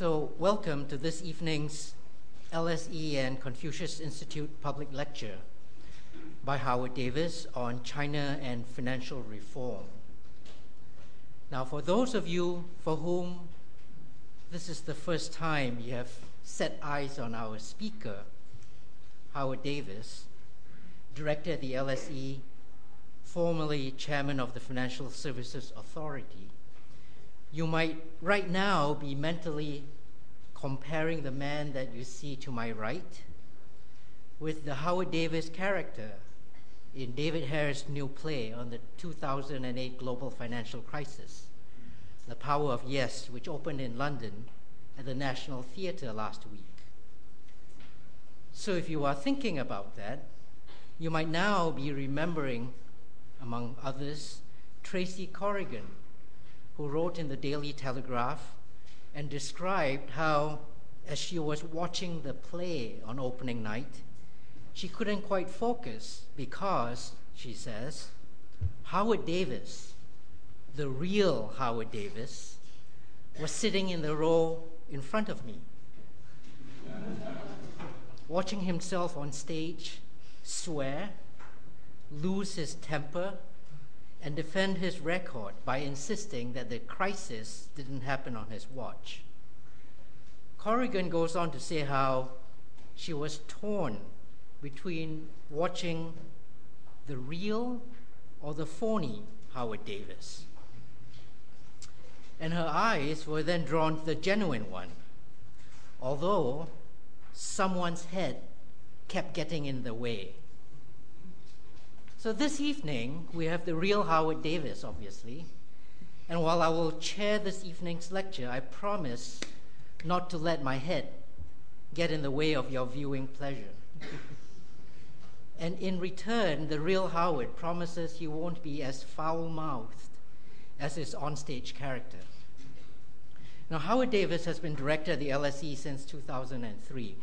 So, welcome to this evening's LSE and Confucius Institute public lecture by Howard Davies on China and financial reform. Now, for those of you for whom this is the first time you have set eyes on our speaker, Howard Davies, director at the LSE, formerly chairman of the Financial Services Authority, you might right now be mentally comparing the man that you see to my right with the Howard Davies character in David Hare's new play on the 2008 global financial crisis, The Power of Yes, which opened in London at the National Theatre last week. So, if you are thinking about that, you might now be remembering, among others, Tracy Corrigan, who wrote in the Daily Telegraph and described how, as she was watching the play on opening night, she couldn't quite focus because, she says, Howard Davies, the real Howard Davies, was sitting in the row in front of me, watching himself on stage swear, lose his temper, and defend his record by insisting that the crisis didn't happen on his watch. Corrigan goes on to say how she was torn between watching the real or the phony Howard Davies. And her eyes were then drawn to the genuine one, although someone's head kept getting in the way. So this evening, we have the real Howard Davies, obviously. And while I will chair this evening's lecture, I promise not to let my head get in the way of your viewing pleasure. and in return, the real Howard promises he won't be as foul mouthed as his onstage character. Now, Howard Davies has been director of the LSE since 2003.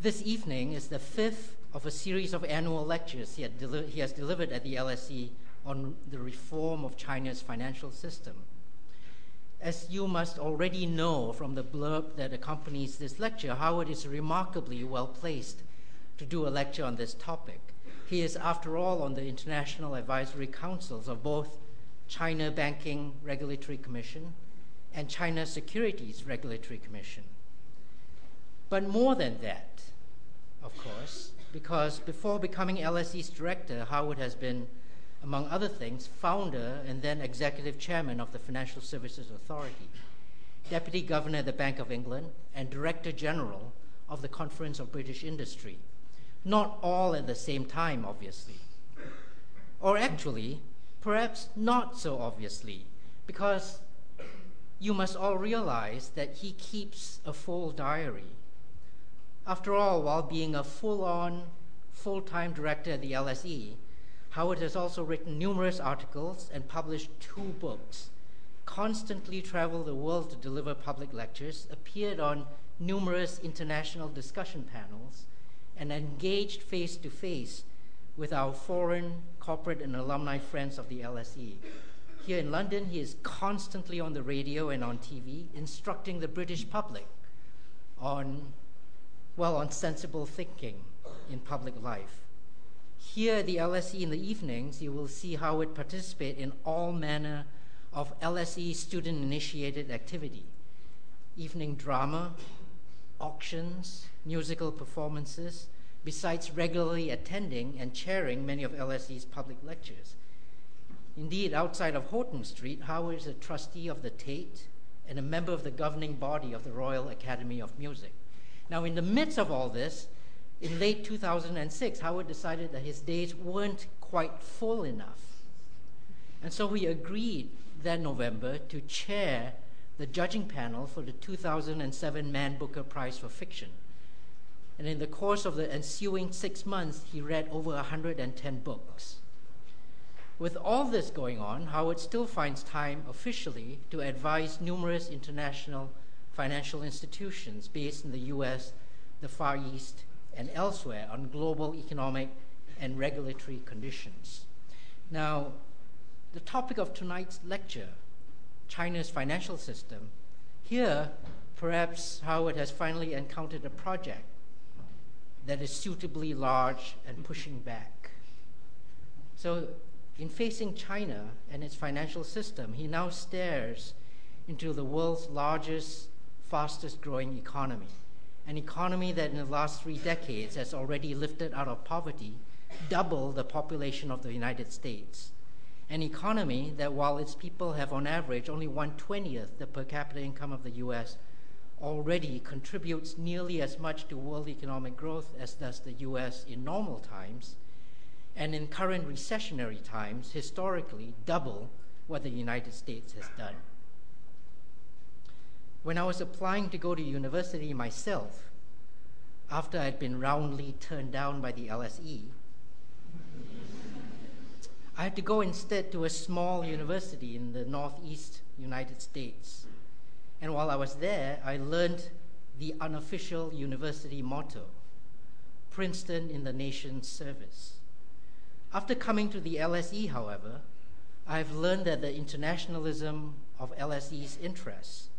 This evening is the fifth of a series of annual lectures he, deli- he has delivered at the LSE on the reform of China's financial system. As you must already know from the blurb that accompanies this lecture, Howard is remarkably well placed to do a lecture on this topic. He is, after all, on the international advisory councils of both China Banking Regulatory Commission and China Securities Regulatory Commission. But more than that, of course, because before becoming LSE's director, Howard has been, among other things, founder and then executive chairman of the Financial Services Authority, deputy governor of the Bank of England, and director general of the Conference of British Industry. Not all at the same time, obviously. Or actually, perhaps not so obviously, because you must all realize that he keeps a full diary after all, while being a full on, full time director at the LSE, Howard has also written numerous articles and published two books, constantly traveled the world to deliver public lectures, appeared on numerous international discussion panels, and engaged face to face with our foreign, corporate, and alumni friends of the LSE. Here in London, he is constantly on the radio and on TV, instructing the British public on well, on sensible thinking in public life. Here at the LSE in the evenings, you will see Howard participate in all manner of LSE student initiated activity evening drama, auctions, musical performances, besides regularly attending and chairing many of LSE's public lectures. Indeed, outside of Houghton Street, Howard is a trustee of the Tate and a member of the governing body of the Royal Academy of Music. Now, in the midst of all this, in late 2006, Howard decided that his days weren't quite full enough. And so he agreed that November to chair the judging panel for the 2007 Man Booker Prize for Fiction. And in the course of the ensuing six months, he read over 110 books. With all this going on, Howard still finds time officially to advise numerous international financial institutions based in the US, the Far East, and elsewhere on global economic and regulatory conditions. Now, the topic of tonight's lecture, China's financial system, here perhaps Howard has finally encountered a project that is suitably large and pushing back. So, in facing China and its financial system, he now stares into the world's largest, fastest growing economy, an economy that in the last three decades has already lifted out of poverty double the population of the United States. An economy that, while its people have on average only one twentieth the per capita income of the US, already contributes nearly as much to world economic growth as does the US in normal times, and in current recessionary times, historically, double what the United States has done. When I was applying to go to university myself, after I'd been roundly turned down by the LSE, I had to go instead to a small university in the northeast United States. And while I was there, I learned the unofficial university motto Princeton in the nation's service. After coming to the LSE, however, I've learned that the internationalism of LSE's interests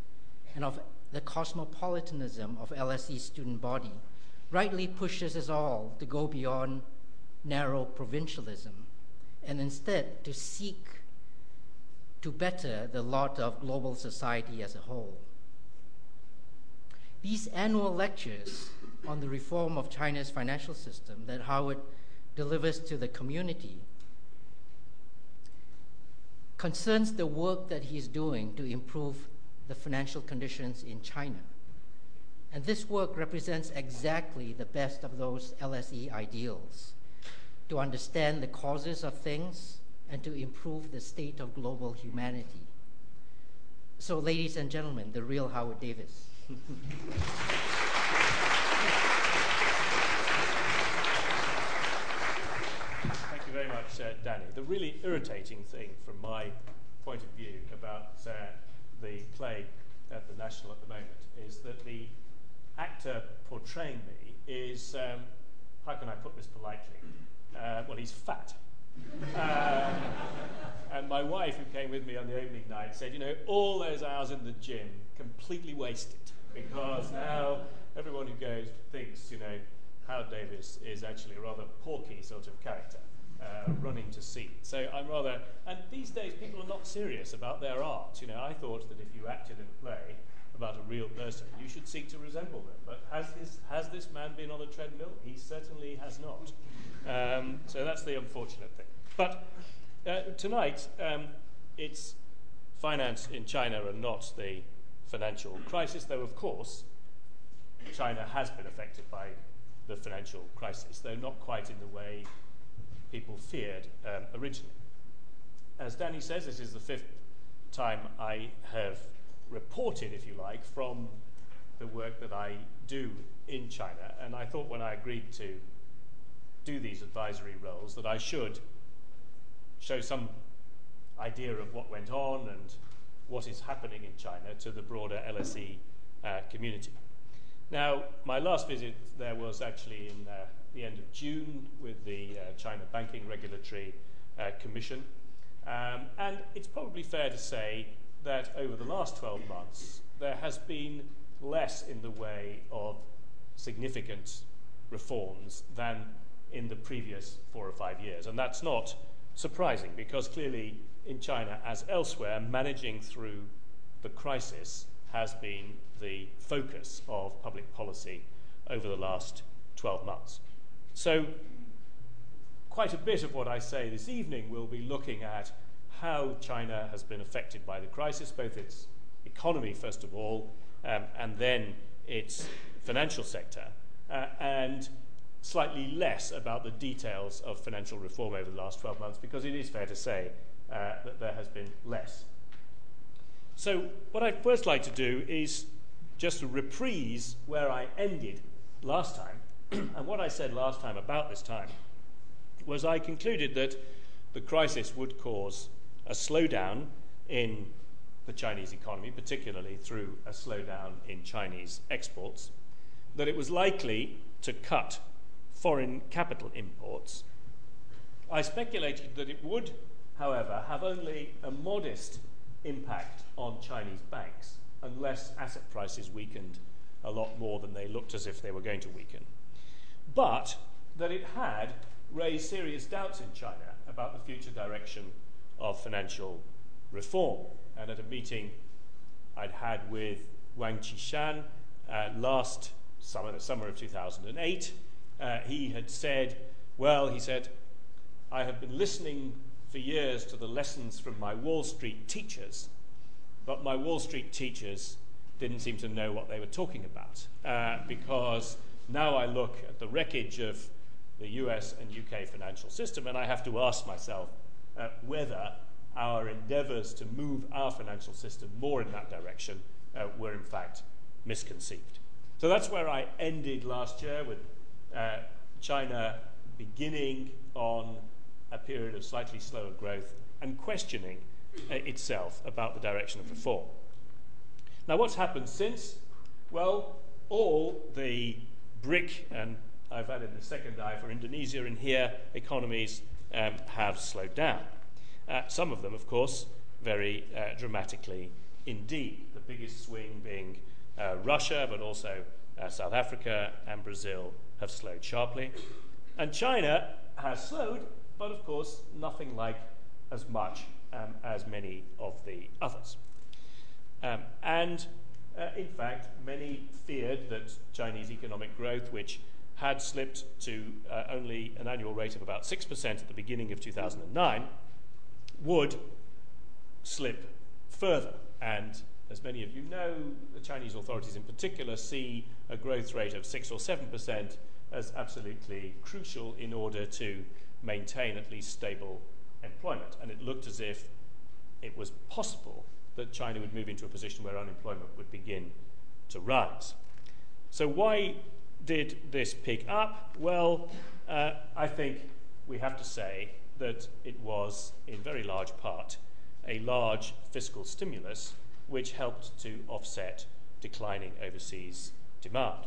and of the cosmopolitanism of LSE's student body rightly pushes us all to go beyond narrow provincialism and instead to seek to better the lot of global society as a whole. These annual lectures on the reform of China's financial system that Howard delivers to the community concerns the work that he's doing to improve the financial conditions in China. And this work represents exactly the best of those LSE ideals to understand the causes of things, and to improve the state of global humanity. So, ladies and gentlemen, the real Howard Davies. Thank you very much, uh, Danny. The really irritating thing from my point of view about uh, the play at the National at the moment is that the actor portraying me is, um, how can I put this politely? Uh, well, he's fat. Uh, and my wife, who came with me on the opening night, said, you know, all those hours in the gym completely wasted because now everyone who goes thinks, you know, Howard Davies is actually a rather porky sort of character. Uh, running to see. So I'm rather, and these days people are not serious about their art. You know, I thought that if you acted in a play about a real person, you should seek to resemble them. But has this, has this man been on a treadmill? He certainly has not. Um, so that's the unfortunate thing. But uh, tonight, um, it's finance in China and not the financial crisis, though, of course, China has been affected by the financial crisis, though not quite in the way people feared um, originally. As Danny says, this is the fifth time I have reported, if you like, from the work that I do in China, and I thought when I agreed to do these advisory roles that I should show some idea of what went on and what is happening in China to the broader LSE uh, community. Now, my last visit there was actually in uh, the end of June with the uh, China Banking Regulatory uh, Commission. Um, and it's probably fair to say that over the last 12 months, there has been less in the way of significant reforms than in the previous four or five years. And that's not surprising because clearly in China, as elsewhere, managing through the crisis has been the focus of public policy over the last 12 months. So, quite a bit of what I say this evening will be looking at how China has been affected by the crisis, both its economy, first of all, um, and then its financial sector, uh, and slightly less about the details of financial reform over the last 12 months, because it is fair to say uh, that there has been less. So, what I'd first like to do is just to reprise where I ended last time. and what I said last time about this time was I concluded that the crisis would cause a slowdown in the Chinese economy, particularly through a slowdown in Chinese exports, that it was likely to cut foreign capital imports. I speculated that it would, however, have only a modest impact on Chinese banks, unless asset prices weakened a lot more than they looked as if they were going to weaken. But that it had raised serious doubts in China about the future direction of financial reform. And at a meeting I'd had with Wang Qishan uh, last summer, the summer of 2008, uh, he had said, Well, he said, I have been listening for years to the lessons from my Wall Street teachers, but my Wall Street teachers didn't seem to know what they were talking about uh, because now I look at the wreckage of the US and UK financial system and I have to ask myself uh, whether our endeavors to move our financial system more in that direction uh, were in fact misconceived. So that's where I ended last year with uh, China beginning on a period of slightly slower growth and questioning uh, itself about the direction of reform. Now, what's happened since? Well, all the BRIC, and I've added the second I for Indonesia in here, economies um, have slowed down. Uh, some of them, of course, very uh, dramatically indeed. The biggest swing being uh, Russia, but also uh, South Africa and Brazil have slowed sharply. And China has slowed, but of course, nothing like as much um, as many of the others. Um, and uh, in fact, many feared that Chinese economic growth, which had slipped to uh, only an annual rate of about 6% at the beginning of 2009, would slip further. And as many of you know, the Chinese authorities in particular see a growth rate of 6 or 7% as absolutely crucial in order to maintain at least stable employment. And it looked as if it was possible that China would move into a position where unemployment would begin to rise. So, why did this pick up? Well, uh, I think we have to say that it was, in very large part, a large fiscal stimulus which helped to offset declining overseas demand.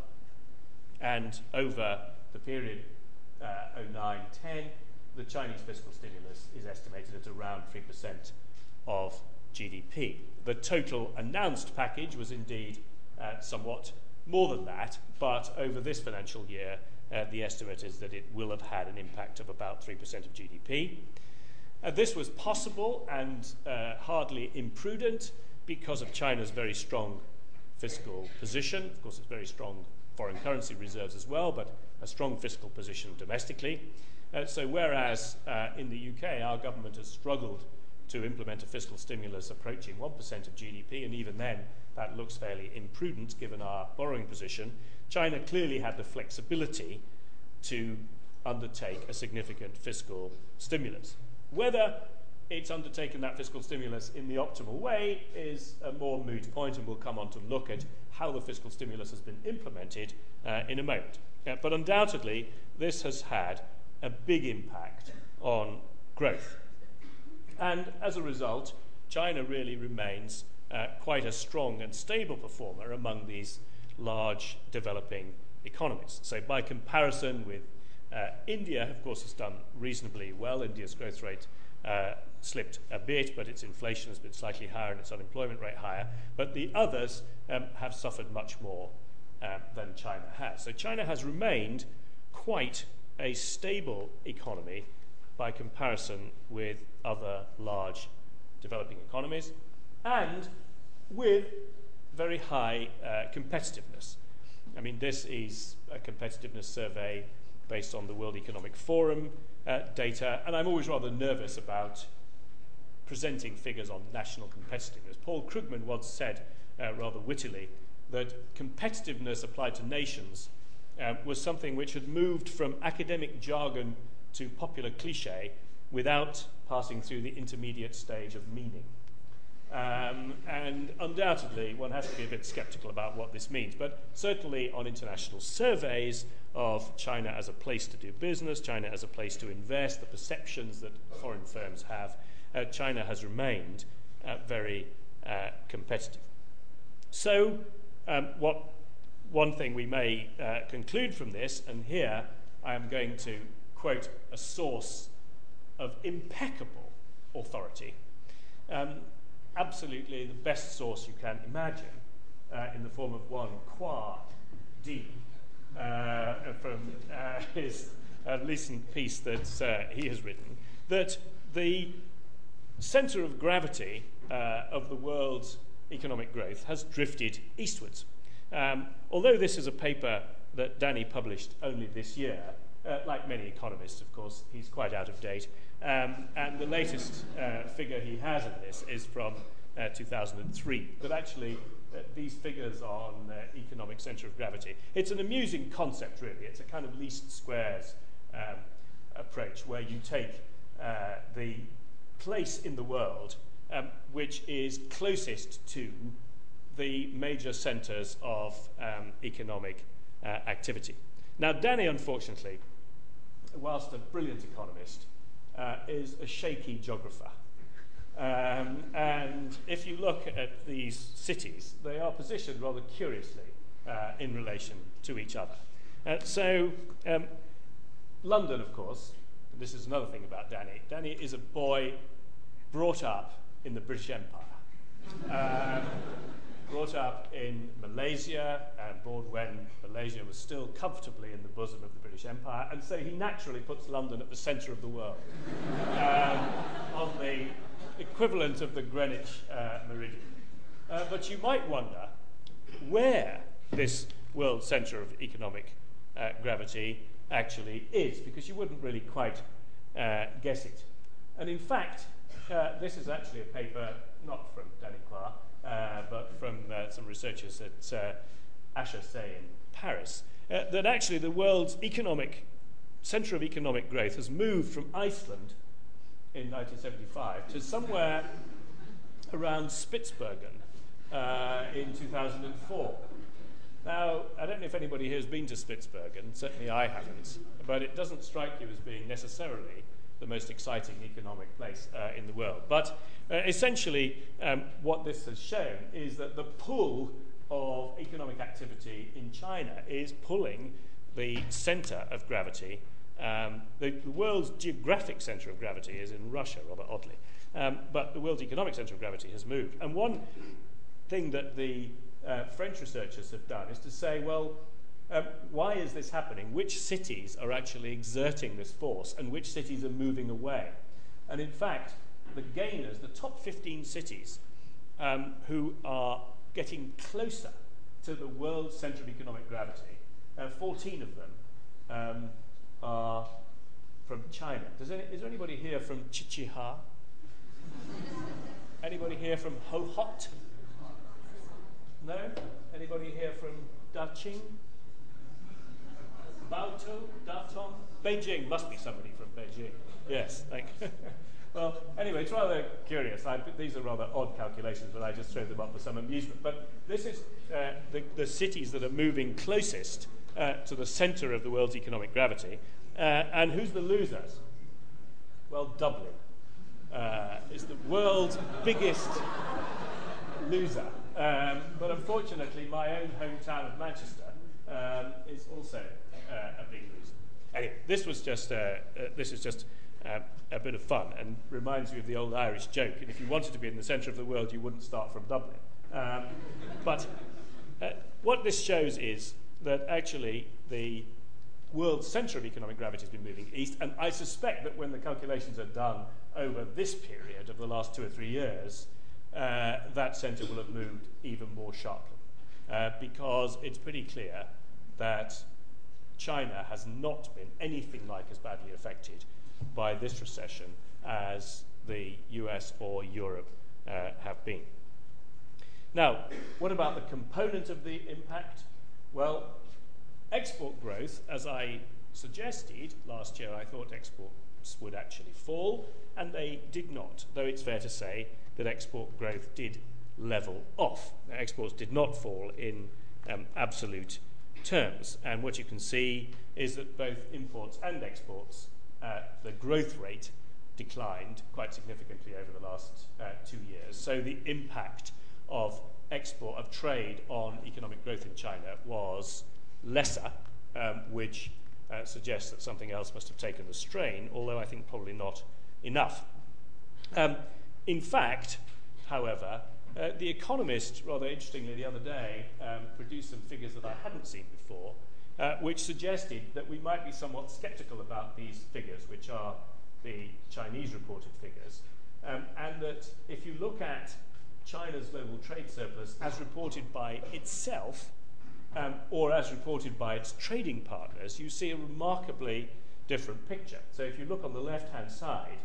And over the period uh, 09 10, the Chinese fiscal stimulus is estimated at around 3% of GDP. The total announced package was indeed uh, somewhat more than that, but over this financial year, uh, the estimate is that it will have had an impact of about 3% of GDP. Uh, this was possible and uh, hardly imprudent because of China's very strong fiscal position. Of course, it's very strong foreign currency reserves as well, but a strong fiscal position domestically. Uh, so, whereas uh, in the UK our government has struggled to implement a fiscal stimulus approaching 1% of GDP, and even then that looks fairly imprudent given our borrowing position, China clearly had the flexibility to undertake a significant fiscal stimulus. Whether it's undertaken that fiscal stimulus in the optimal way is a more moot point, and we'll come on to look at how the fiscal stimulus has been implemented uh, in a moment. Uh, but undoubtedly, this has had a big impact on growth. And as a result, China really remains uh, quite a strong and stable performer among these large developing economies. So, by comparison with uh, India, of course, has done reasonably well. India's growth rate uh, slipped a bit, but its inflation has been slightly higher and its unemployment rate higher. But the others um, have suffered much more uh, than China has. So China has remained quite a stable economy by comparison with other large developing economies and with very high uh, competitiveness. I mean, this is a competitiveness survey based on the World Economic Forum uh, data, and I'm always rather nervous about presenting figures on national competitiveness. Paul Krugman once said, uh, rather wittily, that competitiveness applied to nations uh, was something which had moved from academic jargon to popular cliche without passing through the intermediate stage of meaning. Um, and undoubtedly, one has to be a bit skeptical about what this means. But certainly, on international surveys of China as a place to do business, China as a place to invest, the perceptions that foreign firms have, uh, China has remained uh, very uh, competitive. So, um, what one thing we may uh, conclude from this, and here I am going to quote a source of impeccable authority. Um, absolutely the best source you can imagine, uh, in the form of one Qua D uh, from uh, his recent piece that he has written, that the center of gravity of the world's economic growth has drifted eastwards. Um, although this is a paper that Danny published only this year, uh, like many economists, of course, he's quite out of date. Um, and the latest uh, figure he has in this is from uh, 2003. But actually, uh, these figures on uh, economic center of gravity, it's an amusing concept, really. It's a kind of least squares um, approach where you take uh, the place in the world um, which is closest to the major centers of um, economic uh, activity. Now, Danny, unfortunately, whilst a brilliant economist, uh, is a shaky geographer. Um, and if you look at these cities, they are positioned rather curiously uh, in relation to each other. Uh, so, um, London, of course, this is another thing about Danny. Danny is a boy brought up in the British Empire. Um, brought up in Malaysia and born when Malaysia was still comfortably in the bosom of the British Empire, and so he naturally puts London at the centre of the world um, on the equivalent of the Greenwich uh, meridian. Uh, but you might wonder where this world centre of economic uh, gravity actually is, because you wouldn't really quite uh, guess it. And in fact, uh, this is actually a paper not from Danny Quah, uh, but from uh, some researchers at uh, HEC in Paris, uh, that actually the world's economic centre of economic growth has moved from Iceland in 1975 to somewhere around Spitsbergen uh, in 2004. Now, I don't know if anybody here has been to Spitsbergen, certainly I haven't, but it doesn't strike you as being necessarily the most exciting economic place uh, in the world. But uh, essentially, um, what this has shown is that the pull of economic activity in China is pulling the center of gravity. Um, the, the, world's geographic center of gravity is in Russia, rather oddly. Um, but the world's economic center of gravity has moved. And one thing that the uh, French researchers have done is to say, well, um, why is this happening? Which cities are actually exerting this force and which cities are moving away? And in fact, the gainers, the top 15 cities um, who are getting closer to the world centre of economic gravity, uh, 14 of them um, are from China. Any, is there anybody here from Qiqihar? anybody here from Hohhot? No? Anybody here from Daqing? Baotou, Datong, Beijing, must be somebody from Beijing. Yes, thank you. well, anyway, it's rather curious. I, these are rather odd calculations, but I just throw them up for some amusement. But this is uh, the, the, cities that are moving closest uh, to the center of the world's economic gravity. Uh, and who's the losers? Well, Dublin uh, is the world's biggest loser. Um, but unfortunately, my own hometown of Manchester um, is also a big. Anyway, this was just, uh, uh, this is just uh, a bit of fun and reminds me of the old Irish joke. And if you wanted to be in the centre of the world, you wouldn't start from Dublin. Um, but uh, what this shows is that actually the world's centre of economic gravity has been moving east, and I suspect that when the calculations are done over this period of the last two or three years, uh, that centre will have moved even more sharply. Uh, because it's pretty clear that China has not been anything like as badly affected by this recession as the US or Europe uh, have been. Now, what about the component of the impact? Well, export growth, as I suggested last year, I thought exports would actually fall, and they did not, though it's fair to say that export growth did level off. Exports did not fall in um, absolute terms. And what you can see is that both imports and exports, uh, the growth rate declined quite significantly over the last uh, two years. So the impact of export of trade on economic growth in China was lesser, um, which uh, suggests that something else must have taken the strain, although I think probably not enough. Um, in fact, however, Uh, the Economist, rather interestingly, the other day um, produced some figures that I hadn't seen before, uh, which suggested that we might be somewhat skeptical about these figures, which are the Chinese reported figures, um, and that if you look at China's global trade surplus as reported by itself um, or as reported by its trading partners, you see a remarkably different picture. So if you look on the left hand side,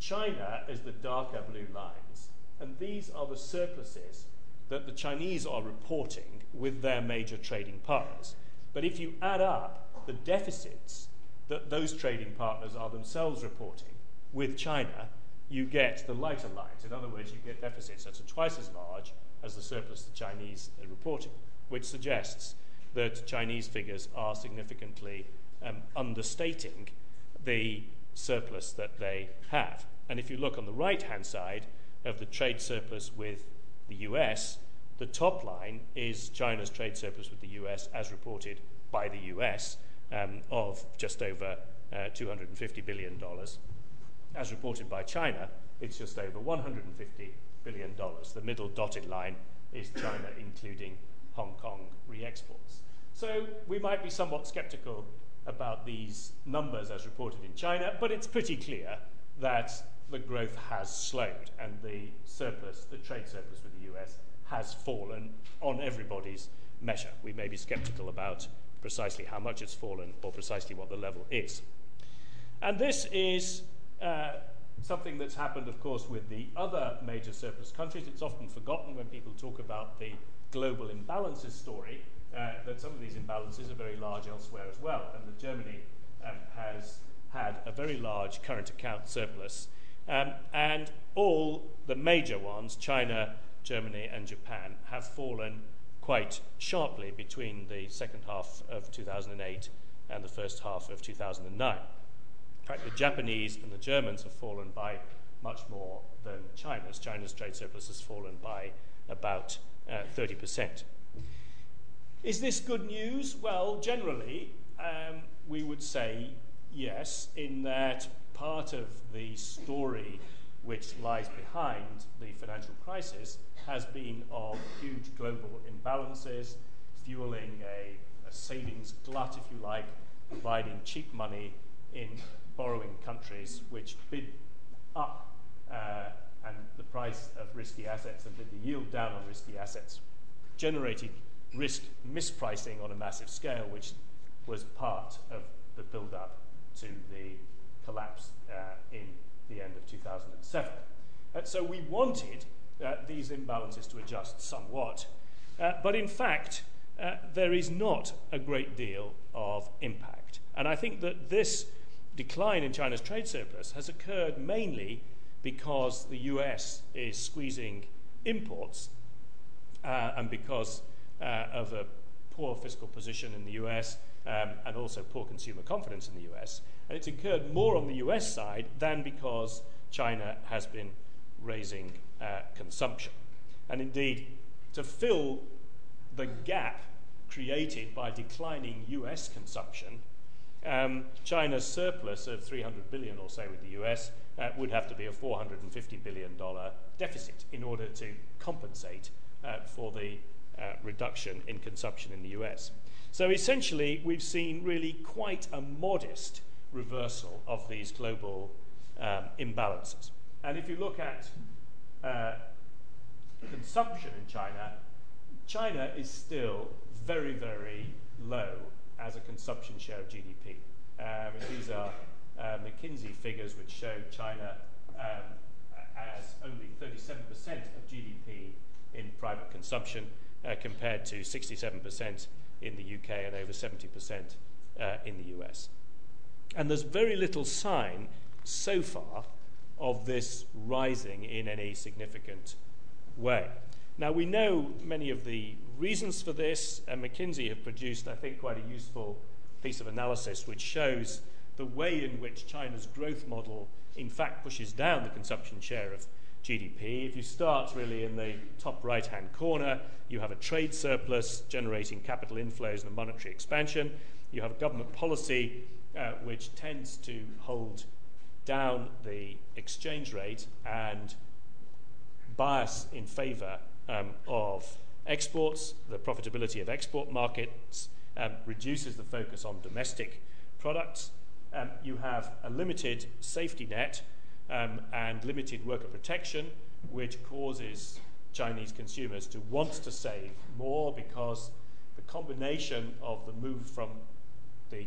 China is the darker blue lines, and these are the surpluses that the Chinese are reporting with their major trading partners. But if you add up the deficits that those trading partners are themselves reporting with China, you get the lighter lines. In other words, you get deficits that are twice as large as the surplus the Chinese are reporting, which suggests that Chinese figures are significantly um, understating the surplus that they have. And if you look on the right hand side of the trade surplus with the US, the top line is China's trade surplus with the US as reported by the US um, of just over uh, $250 billion. As reported by China, it's just over $150 billion. The middle dotted line is China, including Hong Kong re exports. So we might be somewhat skeptical about these numbers as reported in China, but it's pretty clear that the growth has slowed and the surplus, the trade surplus with the US, has fallen on everybody's measure. We may be skeptical about precisely how much it's fallen or precisely what the level is. And this is uh, something that's happened, of course, with the other major surplus countries. It's often forgotten when people talk about the global imbalances story uh, that some of these imbalances are very large elsewhere as well, and that Germany um, has had a very large current account surplus. Um, and all the major ones, China, Germany, and Japan, have fallen quite sharply between the second half of 2008 and the first half of 2009. In fact, the Japanese and the Germans have fallen by much more than China's. China's trade surplus has fallen by about uh, 30%. Is this good news? Well, generally, um, we would say yes, in that part of the story which lies behind the financial crisis has been of huge global imbalances, fueling a, a savings glut, if you like, providing cheap money in borrowing countries which bid up uh, and the price of risky assets and bid the yield down on risky assets, generated risk mispricing on a massive scale, which was part of the build up to the collapse uh, in the end of 2007. Uh, so we wanted uh, these imbalances to adjust somewhat, but in fact, there is not a great deal of impact. And I think that this decline in China's trade surplus has occurred mainly because the US is squeezing imports uh, and because uh, of a poor fiscal position in the US um, and also poor consumer confidence in the US. And it's incurred more on the US side than because China has been raising uh, consumption. And indeed, to fill the gap created by declining US consumption, um, China's surplus of 300 billion or so with the US uh, would have to be a 450 billion dollar deficit in order to compensate uh, for the uh, reduction in consumption in the US. So essentially, we've seen really quite a modest reversal of these global um, imbalances. And if you look at uh, consumption in China, China is still very, very low as a consumption share of GDP. Um, these are uh, McKinsey figures which show China um, as only 37% of GDP in private consumption uh, compared to 67% in the UK and over 70% uh, in the US. And there's very little sign so far of this rising in any significant way. Now, we know many of the reasons for this, and McKinsey have produced, I think, quite a useful piece of analysis which shows the way in which China's growth model, in fact, pushes down the consumption share of GDP. If you start really in the top right hand corner, you have a trade surplus generating capital inflows and a monetary expansion. You have government policy uh, which tends to hold down the exchange rate and bias in favor um, of exports, the profitability of export markets um, reduces the focus on domestic products. Um, you have a limited safety net um, and limited worker protection, which causes Chinese consumers to want to save more because the combination of the move from the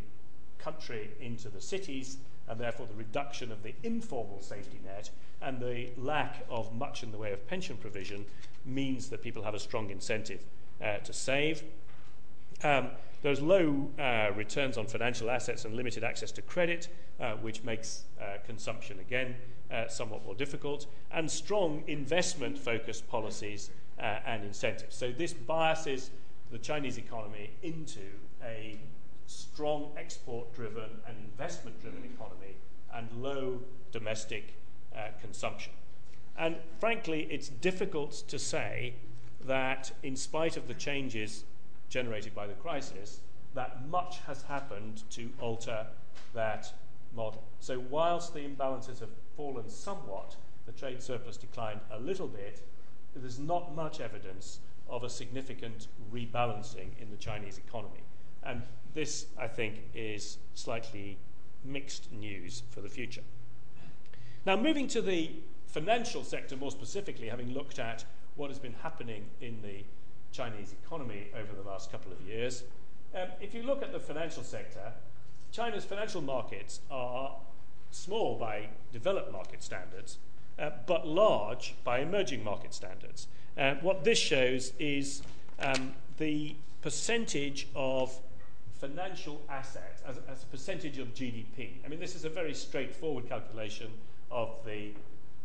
country into the cities and therefore the reduction of the informal safety net and the lack of much in the way of pension provision means that people have a strong incentive uh, to save. Um, there's low uh, returns on financial assets and limited access to credit, uh, which makes uh, consumption again uh, somewhat more difficult, and strong investment focused policies uh, and incentives. So, this biases the Chinese economy into a strong export driven and investment driven economy and low domestic uh, consumption. And frankly, it's difficult to say that, in spite of the changes generated by the crisis, that much has happened to alter that model. So, whilst the imbalances have fallen somewhat, the trade surplus declined a little bit, there's not much evidence of a significant rebalancing in the Chinese economy. And this, I think, is slightly mixed news for the future. Now, moving to the financial sector more specifically, having looked at what has been happening in the Chinese economy over the last couple of years, um, if you look at the financial sector, China's financial markets are small by developed market standards, uh, but large by emerging market standards. Uh, what this shows is um, the percentage of financial assets as, as, a percentage of GDP. I mean, this is a very straightforward calculation of the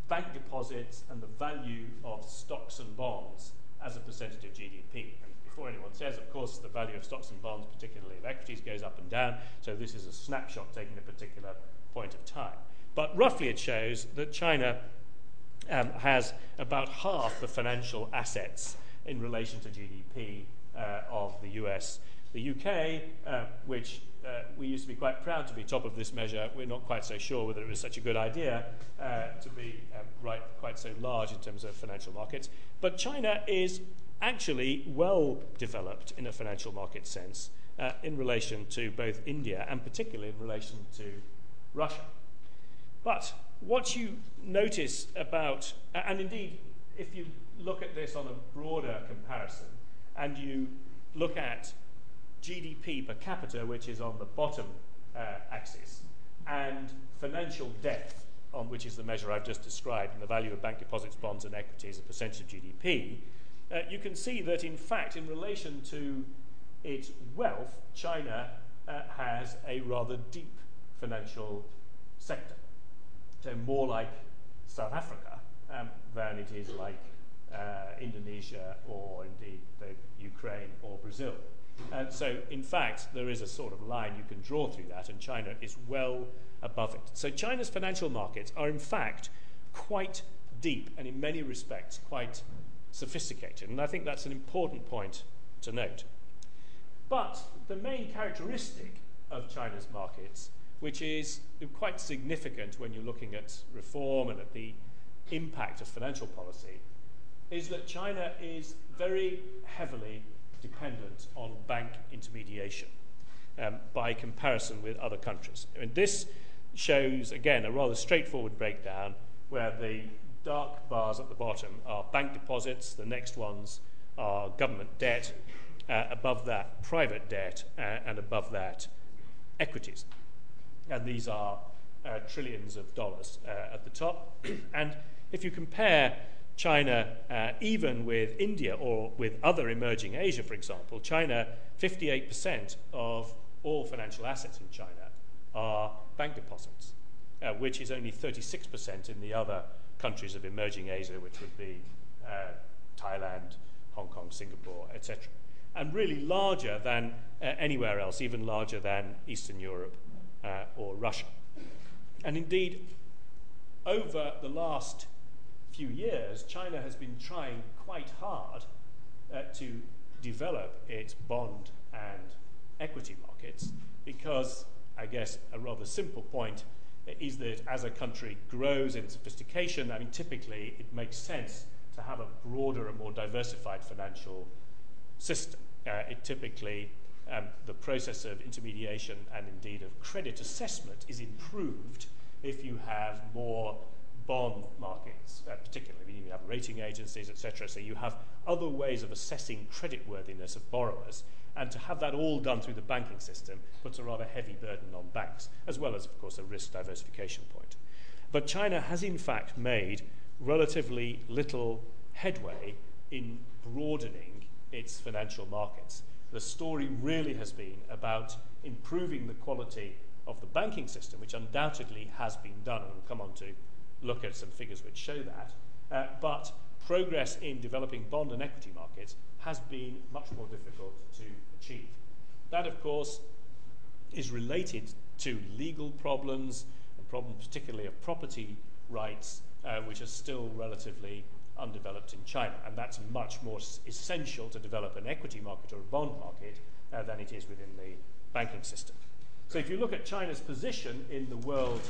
bank deposits and the value of stocks and bonds as a percentage of GDP. And before anyone says, of course, the value of stocks and bonds, particularly of equities, goes up and down. So this is a snapshot taking a particular point of time. But roughly it shows that China um, has about half the financial assets in relation to GDP uh, of the US the UK, uh, which uh, we used to be quite proud to be top of this measure, we're not quite so sure whether it was such a good idea uh, to be um, right quite so large in terms of financial markets. But China is actually well developed in a financial market sense uh, in relation to both India and particularly in relation to Russia. But what you notice about, and indeed, if you look at this on a broader comparison and you look at GDP per capita, which is on the bottom uh, axis, and financial debt, on which is the measure I've just described, and the value of bank deposits, bonds, and equities a percentage of GDP, uh, you can see that, in fact, in relation to its wealth, China uh, has a rather deep financial sector. So, more like South Africa um, than it is like uh, Indonesia or indeed the Ukraine or Brazil. And so, in fact, there is a sort of line you can draw through that, and China is well above it. So, China's financial markets are, in fact, quite deep and, in many respects, quite sophisticated. And I think that's an important point to note. But the main characteristic of China's markets, which is quite significant when you're looking at reform and at the impact of financial policy, is that China is very heavily dependent on bank intermediation um, by comparison with other countries. And this shows, again, a rather straightforward breakdown where the dark bars at the bottom are bank deposits, the next ones are government debt, uh, above that, private debt, uh, and above that, equities. And these are uh, trillions of dollars uh, at the top. and if you compare China, uh, even with India or with other emerging Asia, for example, China, 58% of all financial assets in China are bank deposits, uh, which is only 36% in the other countries of emerging Asia, which would be uh, Thailand, Hong Kong, Singapore, etc. And really larger than uh, anywhere else, even larger than Eastern Europe uh, or Russia. And indeed, over the last few years, China has been trying quite hard uh, to develop its bond and equity markets because, I guess, a rather simple point is that as a country grows in sophistication, I mean, typically it makes sense to have a broader and more diversified financial system. Uh, it typically, um, the process of intermediation and indeed of credit assessment is improved if you have more bond markets, uh, particularly you have rating agencies, etc. So you have other ways of assessing creditworthiness of borrowers, and to have that all done through the banking system puts a rather heavy burden on banks, as well as, of course, a risk diversification point. But China has, in fact, made relatively little headway in broadening its financial markets. The story really has been about improving the quality of the banking system, which undoubtedly has been done, and we'll come on to look at some figures which show that. Uh, but progress in developing bond and equity markets has been much more difficult to achieve. That, of course, is related to legal problems and problems, particularly of property rights, uh, which are still relatively undeveloped in China. And that's much more essential to develop an equity market or a bond market uh, than it is within the banking system. So if you look at China's position in the world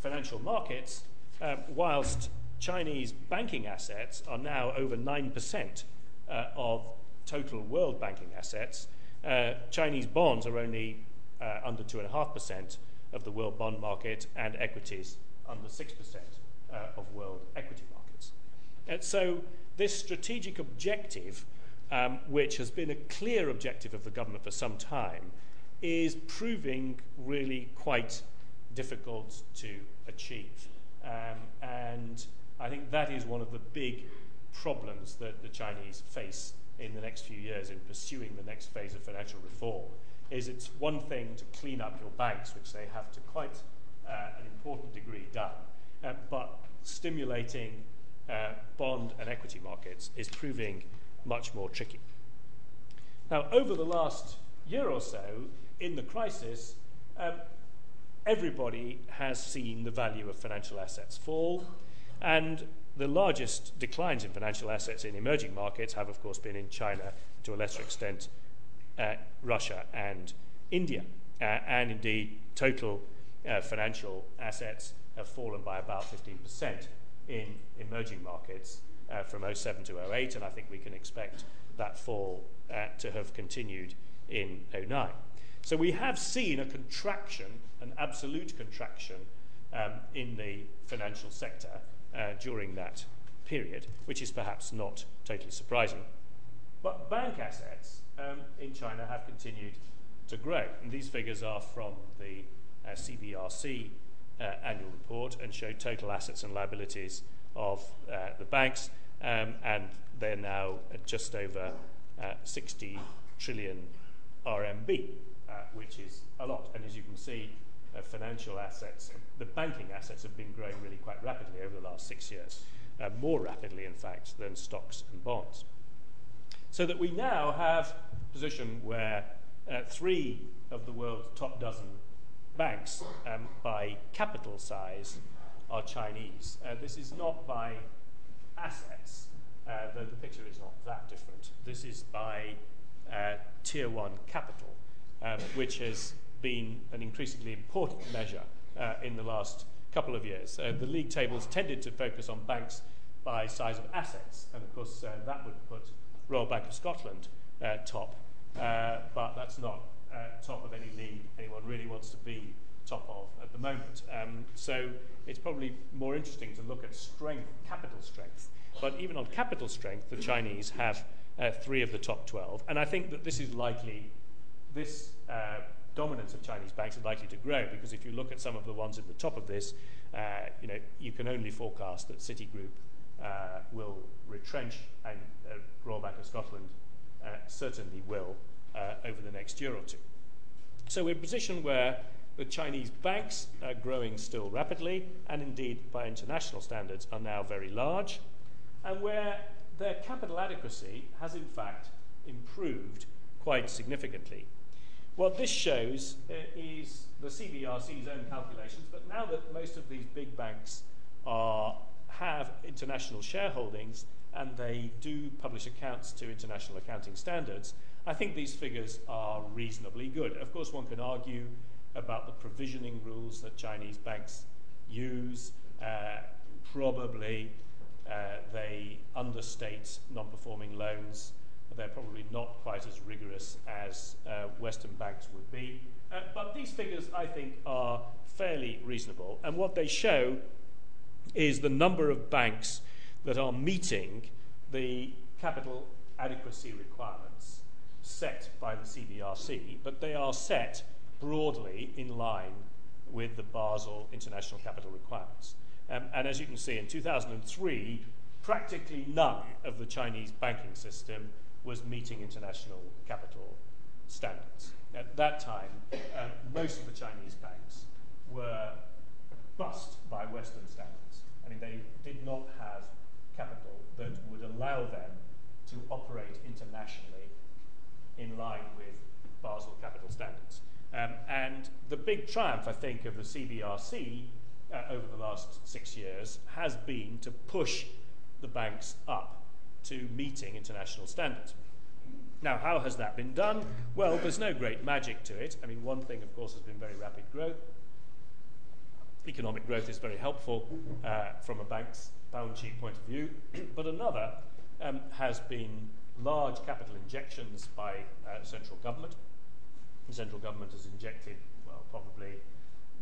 financial markets, um, whilst Chinese banking assets are now over 9% uh, of total world banking assets, uh, Chinese bonds are only uh, under 2.5% of the world bond market, and equities under 6% uh, of world equity markets. And so, this strategic objective, um, which has been a clear objective of the government for some time, is proving really quite difficult to achieve. Um, and I think that is one of the big problems that the Chinese face in the next few years in pursuing the next phase of financial reform. Is it's one thing to clean up your banks, which they have to quite uh, an important degree done, uh, but stimulating uh, bond and equity markets is proving much more tricky. Now, over the last year or so, in the crisis, um, everybody has seen the value of financial assets fall, and the largest declines in financial assets in emerging markets have, of course, been in China, to a lesser extent, uh, Russia and India. Uh, and indeed, total uh, financial assets have fallen by about 15% in emerging markets uh, from 07 to 08, and I think we can expect that fall uh, to have continued in 09. So we have seen a contraction, an absolute contraction, um, in the financial sector uh, during that period, which is perhaps not totally surprising. But bank assets um, in China have continued to grow. And these figures are from the uh, CBRC uh, annual report and show total assets and liabilities of uh, the banks, um, and they're now at just over uh, 60 trillion RMB, which is a lot. And as you can see, uh, financial assets, the banking assets have been growing really quite rapidly over the last six years, uh, more rapidly, in fact, than stocks and bonds. So that we now have a position where uh, three of the world's top dozen banks um, by capital size are Chinese. Uh, this is not by assets, uh, though the picture is not that different. This is by uh, tier one capital, um, which has been an increasingly important measure uh, in the last couple of years. Uh, the league tables tended to focus on banks by size of assets, and of course, uh, that would put Royal Bank of Scotland uh, top, uh, but that's not uh, top of any league anyone really wants to be top of at the moment. Um, so it's probably more interesting to look at strength, capital strength. But even on capital strength, the Chinese have three of the top 12. And I think that this is likely, this uh, dominance of Chinese banks is likely to grow because if you look at some of the ones at the top of this, uh, you know, you can only forecast that Citigroup uh, will retrench and uh, Royal Bank of Scotland uh, certainly will uh, over the next year or two. So we're in a position where the Chinese banks are growing still rapidly and indeed by international standards are now very large and where their capital adequacy has in fact improved quite significantly. What this shows uh, is the CBRC's own calculations, but now that most of these big banks are, have international shareholdings and they do publish accounts to international accounting standards, I think these figures are reasonably good. Of course, one can argue about the provisioning rules that Chinese banks use. Uh, probably Uh, they understate non performing loans. They're probably not quite as rigorous as uh, Western banks would be. Uh, but these figures, I think, are fairly reasonable. And what they show is the number of banks that are meeting the capital adequacy requirements set by the CBRC, but they are set broadly in line with the Basel international capital requirements. Um, and as you can see, in 2003, practically none of the Chinese banking system was meeting international capital standards. At that time, uh, most of the Chinese banks were bust by Western standards. I mean, they did not have capital that would allow them to operate internationally in line with Basel capital standards. Um, and the big triumph, I think, of the CBRC uh, over the last six years has been to push the banks up to meeting international standards. Now, how has that been done? Well, there's no great magic to it. I mean, one thing, of course, has been very rapid growth. Economic growth is very helpful uh, from a bank's balance sheet point of view, but another um, has been large capital injections by uh, central government. The central government has injected, well, probably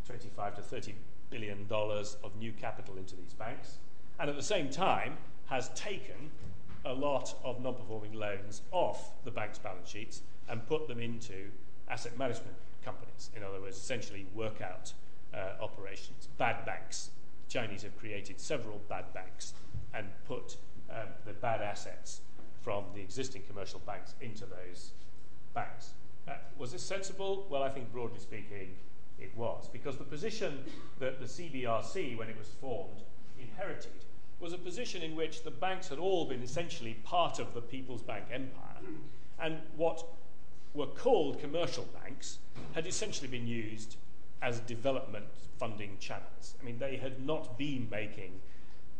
25 to 30 billion dollars of new capital into these banks, and at the same time has taken a lot of non-performing loans off the bank's balance sheets and put them into asset management companies. In other words, essentially workout uh, operations, bad banks. The Chinese have created several bad banks and put um, the bad assets from the existing commercial banks into those banks. Uh, was this sensible? Well, I think broadly speaking, it was, because the position that the CBRC, when it was formed, inherited was a position in which the banks had all been essentially part of the People's Bank empire, and what were called commercial banks had essentially been used as development funding channels. I mean, they had not been making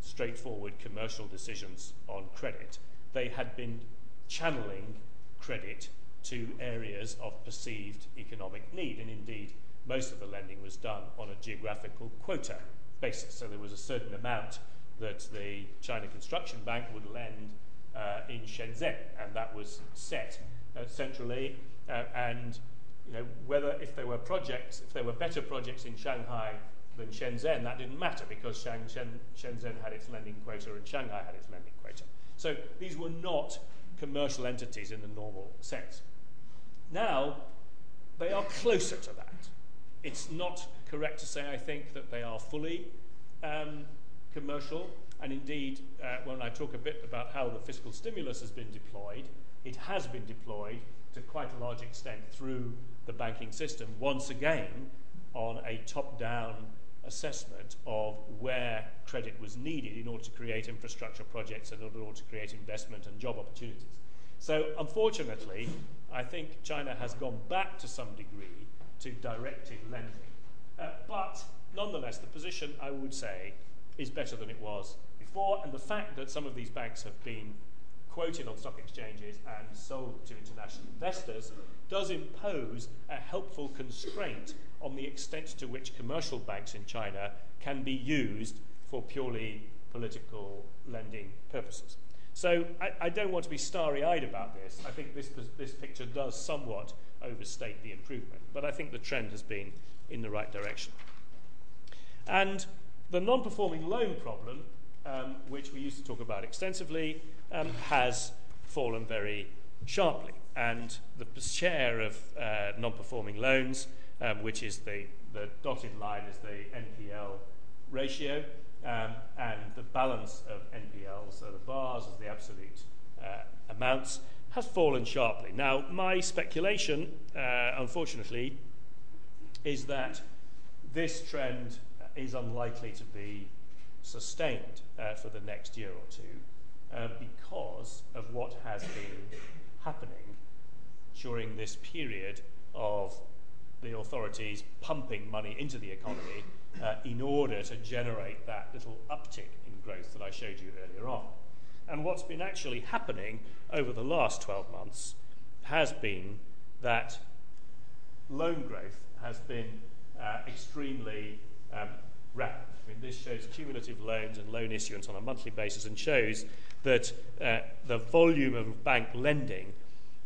straightforward commercial decisions on credit. They had been channeling credit to areas of perceived economic need, and indeed, most of the lending was done on a geographical quota basis. So there was a certain amount that the China Construction Bank would lend uh, in Shenzhen, and that was set uh, centrally. Uh, and you know whether if there were projects, if there were better projects in Shanghai than Shenzhen, that didn't matter because Shenzhen, had its lending quota and Shanghai had its lending quota. So these were not commercial entities in the normal sense. Now, they are closer to that. It's not correct to say, I think, that they are fully um, commercial. And indeed, uh, when I talk a bit about how the fiscal stimulus has been deployed, it has been deployed to quite a large extent through the banking system, once again on a top down assessment of where credit was needed in order to create infrastructure projects and in order to create investment and job opportunities. So, unfortunately, I think China has gone back to some degree to directed lending. Uh, but nonetheless, the position, I would say, is better than it was before, and the fact that some of these banks have been quoted on stock exchanges and sold to international investors does impose a helpful constraint on the extent to which commercial banks in China can be used for purely political lending purposes. So I, I don't want to be starry eyed about this. I think this, this picture does somewhat overstate the improvement, but I think the trend has been in the right direction. And the non performing loan problem, um, which we used to talk about extensively, um, has fallen very sharply. And the share of uh, non performing loans, um, which is the, the dotted line, is the NPL ratio, um, and the balance of NPLs, so the bars is the absolute uh, amounts, has fallen sharply. Now, my speculation, uh, unfortunately, is that this trend is unlikely to be sustained uh, for the next year or two uh, because of what has been happening during this period of the authorities pumping money into the economy uh, in order to generate that little uptick in growth that I showed you earlier on. And what's been actually happening over the last 12 months has been that loan growth has been uh, extremely um, round. I mean, this shows cumulative loans and loan issuance on a monthly basis and shows that uh, the volume of bank lending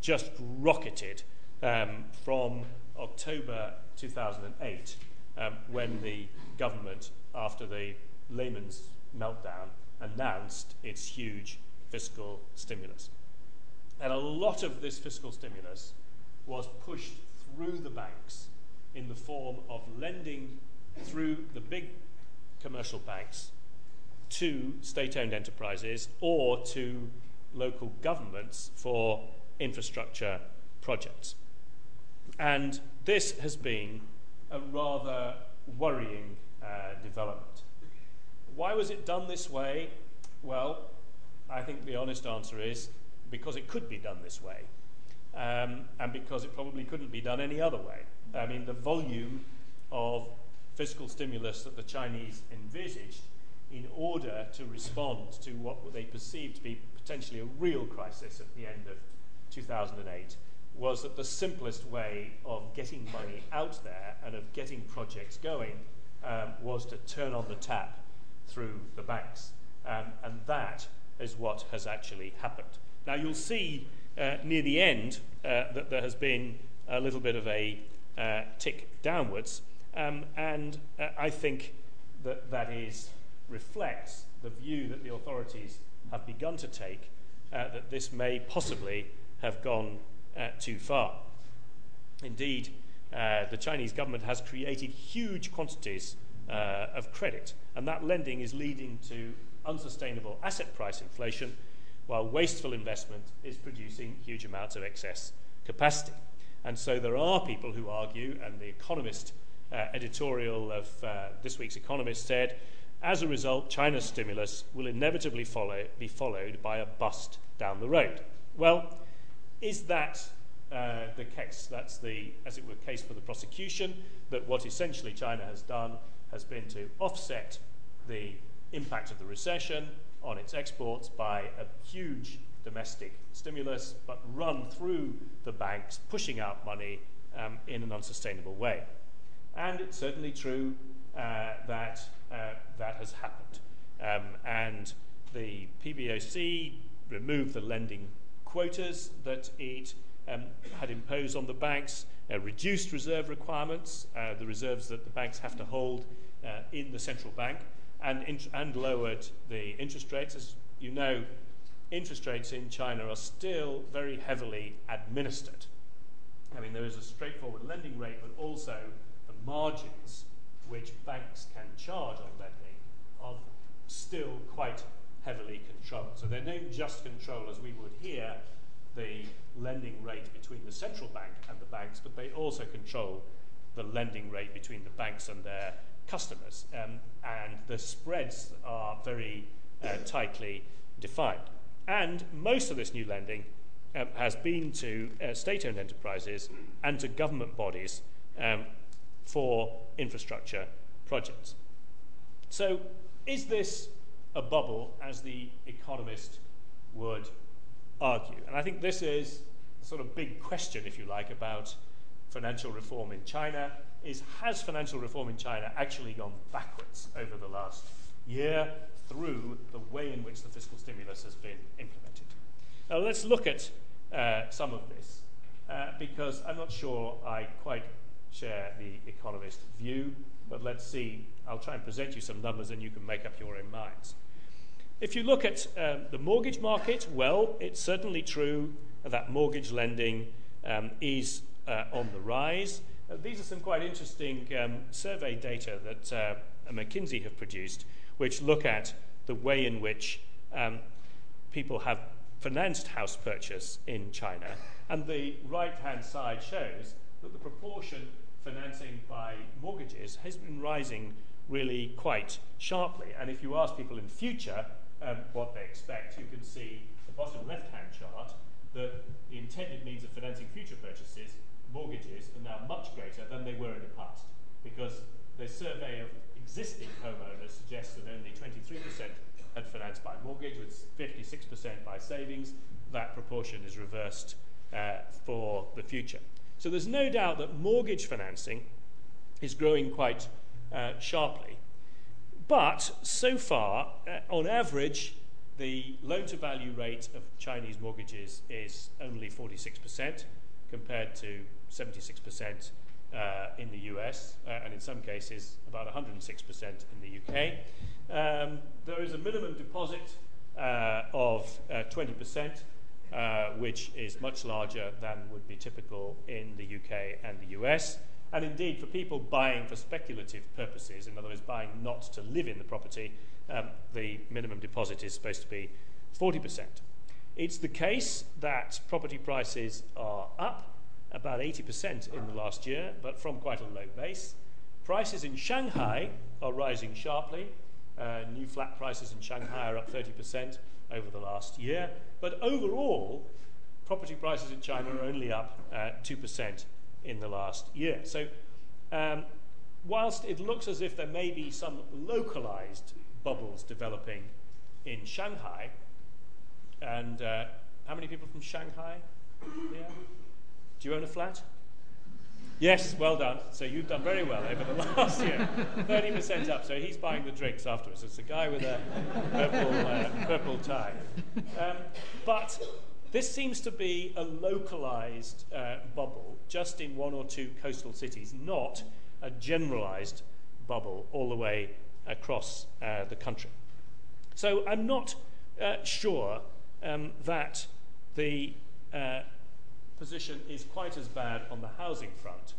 just rocketed um, from October 2008 um, when the government, after the Lehman's meltdown, announced its huge fiscal stimulus. And a lot of this fiscal stimulus was pushed through the banks in the form of lending through the big commercial banks to state owned enterprises or to local governments for infrastructure projects. And this has been a rather worrying uh, development. Why was it done this way? Well, I think the honest answer is because it could be done this way, um, and because it probably couldn't be done any other way. I mean, the volume of fiscal stimulus that the Chinese envisaged in order to respond to what they perceived to be potentially a real crisis at the end of 2008 was that the simplest way of getting money out there and of getting projects going um, was to turn on the tap through the banks. Um, and that is what has actually happened. Now, you'll see uh, near the end uh, that there has been a little bit of a uh, tick downwards, um, and uh, I think that that is reflects the view that the authorities have begun to take uh, that this may possibly have gone uh, too far. Indeed, uh, the Chinese government has created huge quantities uh, of credit, and that lending is leading to unsustainable asset price inflation, while wasteful investment is producing huge amounts of excess capacity. And so there are people who argue, and the Economist uh, editorial of uh, this week's Economist said, as a result, China's stimulus will inevitably follow, be followed by a bust down the road. Well, is that uh, the case? That's the, as it were, case for the prosecution that what essentially China has done has been to offset the impact of the recession on its exports by a huge domestic stimulus, but run through the banks, pushing out money um, in an unsustainable way. And it's certainly true uh, that uh, that has happened. Um, and the PBOC removed the lending quotas that it um, had imposed on the banks, uh, reduced reserve requirements, uh, the reserves that the banks have to hold uh, in the central bank, and, in- and lowered the interest rates. As you know, interest rates in China are still very heavily administered. I mean, there is a straightforward lending rate, but also margins which banks can charge on lending are still quite heavily controlled. So they don't just control, as we would here, the lending rate between the central bank and the banks, but they also control the lending rate between the banks and their customers. Um, and the spreads are very uh, tightly defined. And most of this new lending um, has been to uh, state owned enterprises and to government bodies um, for infrastructure projects. So, is this a bubble, as the economist would argue? And I think this is a sort of big question, if you like, about financial reform in China. Is has financial reform in China actually gone backwards over the last year through the way in which the fiscal stimulus has been implemented? Now, let's look at uh, some of this uh, because I'm not sure I quite share the economist view, but let's see. I'll try and present you some numbers and you can make up your own minds. If you look at um, the mortgage market, well, it's certainly true that mortgage lending um, is uh, on the rise. Uh, these are some quite interesting um, survey data that uh, McKinsey have produced, which look at the way in which um, people have financed house purchase in China. And the right hand side shows that the proportion financing by mortgages has been rising really quite sharply. And if you ask people in future um, what they expect, you can see the bottom left hand chart that the intended means of financing future purchases, mortgages, are now much greater than they were in the past. Because the survey of existing homeowners suggests that only 23% had financed by mortgage, with 56% by savings. That proportion is reversed uh, for the future. So there's no doubt that mortgage financing is growing quite uh, sharply. but so far, uh, on average, the loan to value rate of Chinese mortgages is only 46% compared to 76% uh, in the US, uh, and in some cases about 106% in the UK. Um, there is a minimum deposit uh, of 20%, uh, which is much larger than would be typical in the UK and the US. And indeed, for people buying for speculative purposes, in other words, buying not to live in the property, um, the minimum deposit is supposed to be 40%. It's the case that property prices are up about 80% in the last year, but from quite a low base. Prices in Shanghai are rising sharply. Uh, new flat prices in Shanghai are up 30% over the last year. But overall, property prices in China are only up uh, 2% in the last year. So, um, whilst it looks as if there may be some localized bubbles developing in Shanghai, and uh, how many people from Shanghai? Yeah. Do you own a flat? Yes, well done. So you've done very well over the last year. 30% up. So he's buying the drinks afterwards. It's a guy with a purple, uh, purple tie. Um, but this seems to be a localized uh, bubble just in one or two coastal cities, not a generalized bubble all the way across uh, the country. So I'm not uh, sure um, that the uh, position is quite as bad on the housing front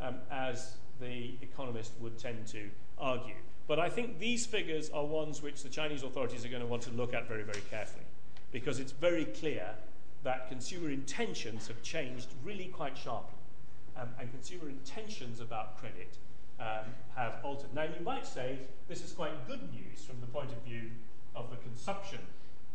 um, as the economist would tend to argue. But I think these figures are ones which the Chinese authorities are going to want to look at very, very carefully because it's very clear that consumer intentions have changed really quite sharply. Um, and consumer intentions about credit um, have altered. Now, you might say this is quite good news from the point of view of the consumption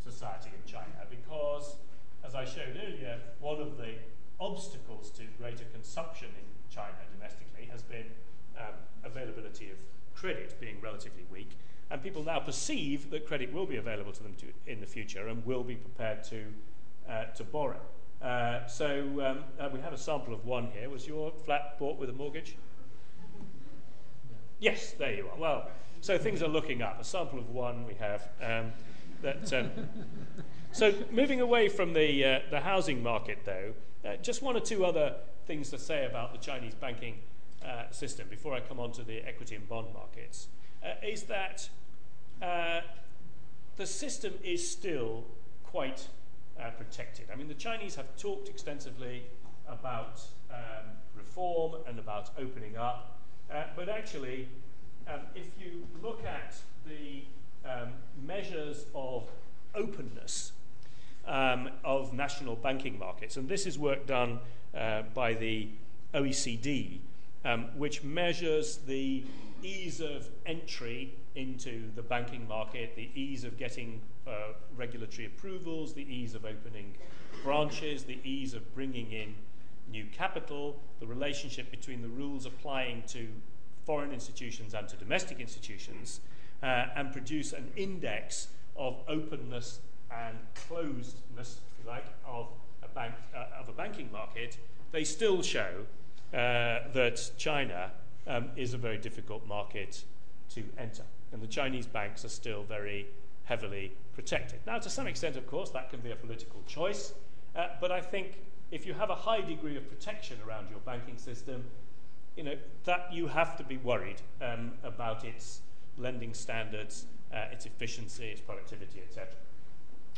society in China because as I showed earlier, one of the obstacles to greater consumption in China domestically has been um, availability of credit being relatively weak. And people now perceive that credit will be available to them to, in the future and will be prepared to, uh, to borrow. Uh, so um, uh, we have a sample of one here. Was your flat bought with a mortgage? Yes, there you are. Well, so things are looking up. A sample of one we have. Um, that, um, so moving away from the, uh, the housing market, though, uh, just one or two other things to say about the Chinese banking uh, system before I come on to the equity and bond markets uh, is that uh, the system is still quite uh, protected. I mean, the Chinese have talked extensively about um, reform and about opening up, but actually, um, if you look at the um, measures of openness um, of national banking markets. And this is work done uh, by the OECD, um, which measures the ease of entry into the banking market, the ease of getting uh, regulatory approvals, the ease of opening branches, the ease of bringing in new capital, the relationship between the rules applying to foreign institutions and to domestic institutions, uh, and produce an index of openness and closedness, if you like, of a, bank, uh, of a banking market, they still show uh, that China um, is a very difficult market to enter. And the Chinese banks are still very heavily protected. Now, to some extent, of course, that can be a political choice, uh, but I think if you have a high degree of protection around your banking system, you know, that you have to be worried um, about its lending standards, uh, its efficiency, its productivity, etc.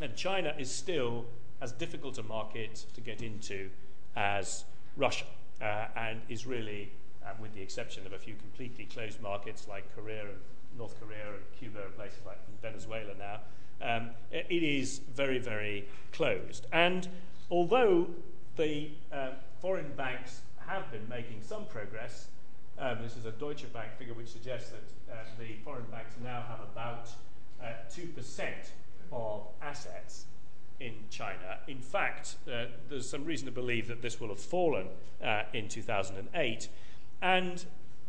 And China is still as difficult a market to get into as Russia, uh, and is really, uh, with the exception of a few completely closed markets like Korea and North Korea and Cuba and places like Venezuela now, um, it is very, very closed. And although the uh, foreign banks have been making some progress, um, this is a Deutsche Bank figure which suggests that uh, the foreign banks now have about uh, 2% of assets in China. In fact, uh, there's some reason to believe that this will have fallen uh, in 2008. And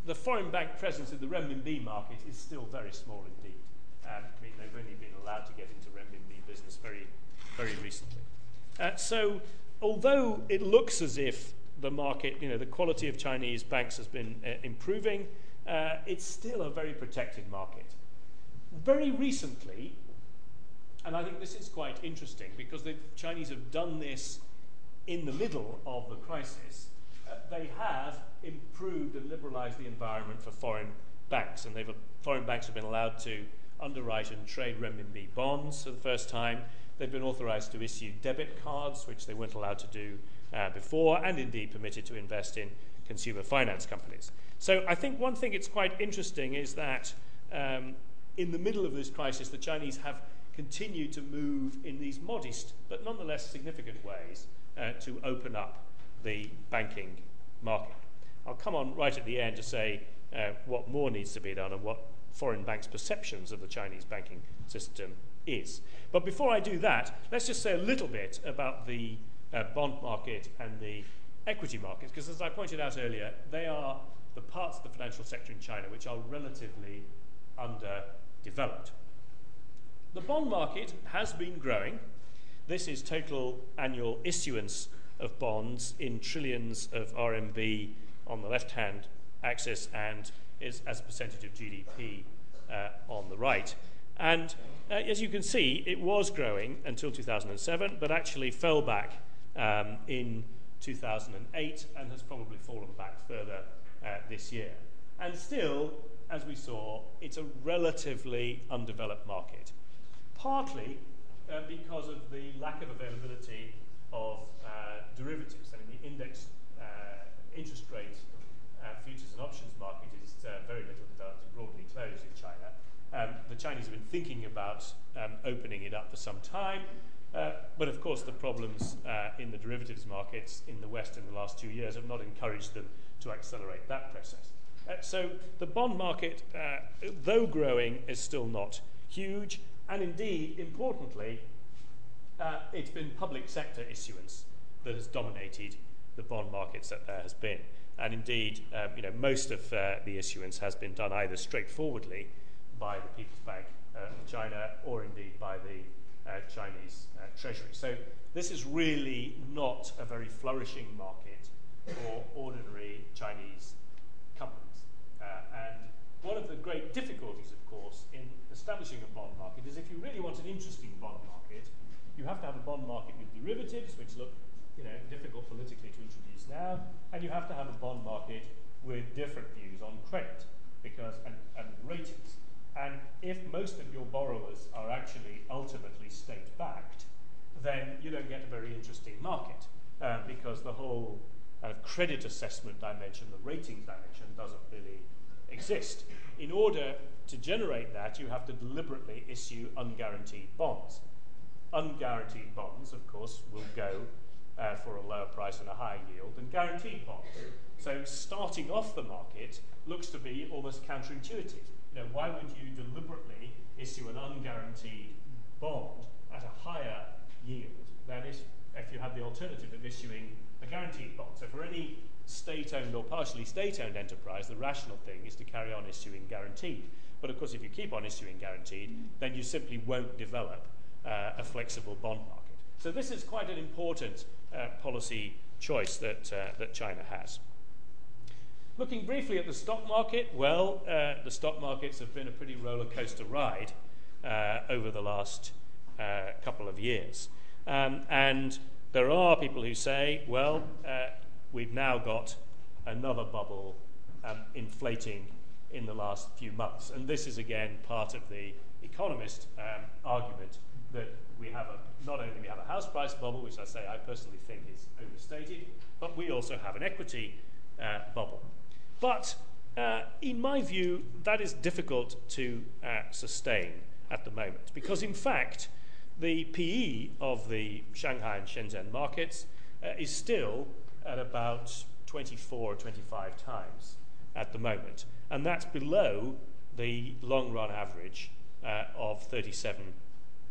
the foreign bank presence in the renminbi market is still very small indeed. Um, I mean, they've only been allowed to get into renminbi business very, very recently. Uh, so, although it looks as if the market, you know, the quality of Chinese banks has been uh, improving, uh, it's still a very protected market. Very recently, and I think this is quite interesting because the Chinese have done this in the middle of the crisis, uh, they have improved and liberalized the environment for foreign banks, and they've, foreign banks have been allowed to underwrite and trade renminbi bonds for the first time. They've been authorized to issue debit cards, which they weren't allowed to do uh, before, and indeed permitted to invest in consumer finance companies. So I think one thing it's quite interesting is that um, in the middle of this crisis, the Chinese have continued to move in these modest but nonetheless significant ways uh, to open up the banking market. I'll come on right at the end to say uh, what more needs to be done and what foreign banks' perceptions of the Chinese banking system is. But before I do that, let's just say a little bit about the uh, bond market and the equity markets, because as I pointed out earlier, they are the parts of the financial sector in China which are relatively underdeveloped. The bond market has been growing. This is total annual issuance of bonds in trillions of RMB on the left hand axis and is as a percentage of GDP uh, on the right. And uh, as you can see, it was growing until 2007, but actually fell back um, in 2008 and has probably fallen back further uh, this year. And still, as we saw, it's a relatively undeveloped market, partly uh, because of the lack of availability of uh, derivatives. I mean, the index uh, interest rate uh, futures and options market is uh, very little developed and broadly closed in China. Um, the Chinese have been thinking about um, opening it up for some time, uh, but of course the problems uh, in the derivatives markets in the West in the last two years have not encouraged them to accelerate that process. Uh, so the bond market, uh, though growing, is still not huge, and indeed, importantly, it's been public sector issuance that has dominated the bond markets that there has been. And indeed, um, you know, most of uh, the issuance has been done either straightforwardly by the People's Bank uh, of China or indeed by the uh, Chinese uh, Treasury. So this is really not a very flourishing market for ordinary Chinese companies. Uh, and one of the great difficulties, of course, in establishing a bond market is if you really want an interesting bond market, you have to have a bond market with derivatives, which look you know, difficult politically to introduce now, and you have to have a bond market with different views on credit because and, and ratings. And if most of your borrowers are actually ultimately state backed, then you don't get a very interesting market uh, because the whole of credit assessment dimension, the ratings dimension, doesn't really exist. In order to generate that, you have to deliberately issue unguaranteed bonds. Unguaranteed bonds, of course, will go uh, for a lower price and a higher yield than guaranteed bonds. So starting off the market looks to be almost counterintuitive. Know, why would you deliberately issue an unguaranteed bond at a higher yield than if, if you had the alternative of issuing a guaranteed bond? So for any state-owned or partially state-owned enterprise, the rational thing is to carry on issuing guaranteed. But of course, if you keep on issuing guaranteed, then you simply won't develop uh, a flexible bond market. So this is quite an important uh, policy choice that, uh, that China has. Looking briefly at the stock market, well, uh, the stock markets have been a pretty roller coaster ride uh, over the last uh, couple of years. Um, and there are people who say, well, uh, we've now got another bubble um, inflating in the last few months. And this is again part of the economist um, argument that we have a, not only we have a house price bubble, which I say I personally think is overstated, but we also have an equity uh, bubble. But uh, in my view, that is difficult to uh, sustain at the moment. Because, in fact, the PE of the Shanghai and Shenzhen markets uh, is still at about 24 or 25 times at the moment, and that's below the long run average uh, of 37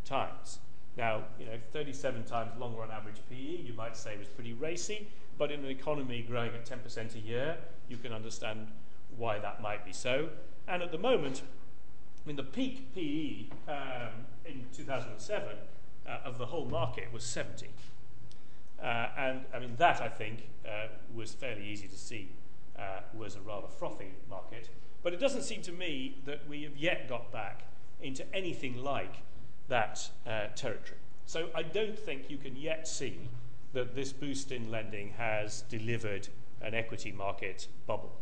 times. Now, you know, 37 times long run average PE, you might say was pretty racy, but in an economy growing at 10% a year, you can understand why that might be so. And at the moment, I mean, the peak PE um, in 2007 uh, of the whole market was 70. Uh, and I mean, that I think uh, was fairly easy to see uh, was a rather frothy market. But it doesn't seem to me that we have yet got back into anything like that uh, territory. So I don't think you can yet see that this boost in lending has delivered an equity market bubble.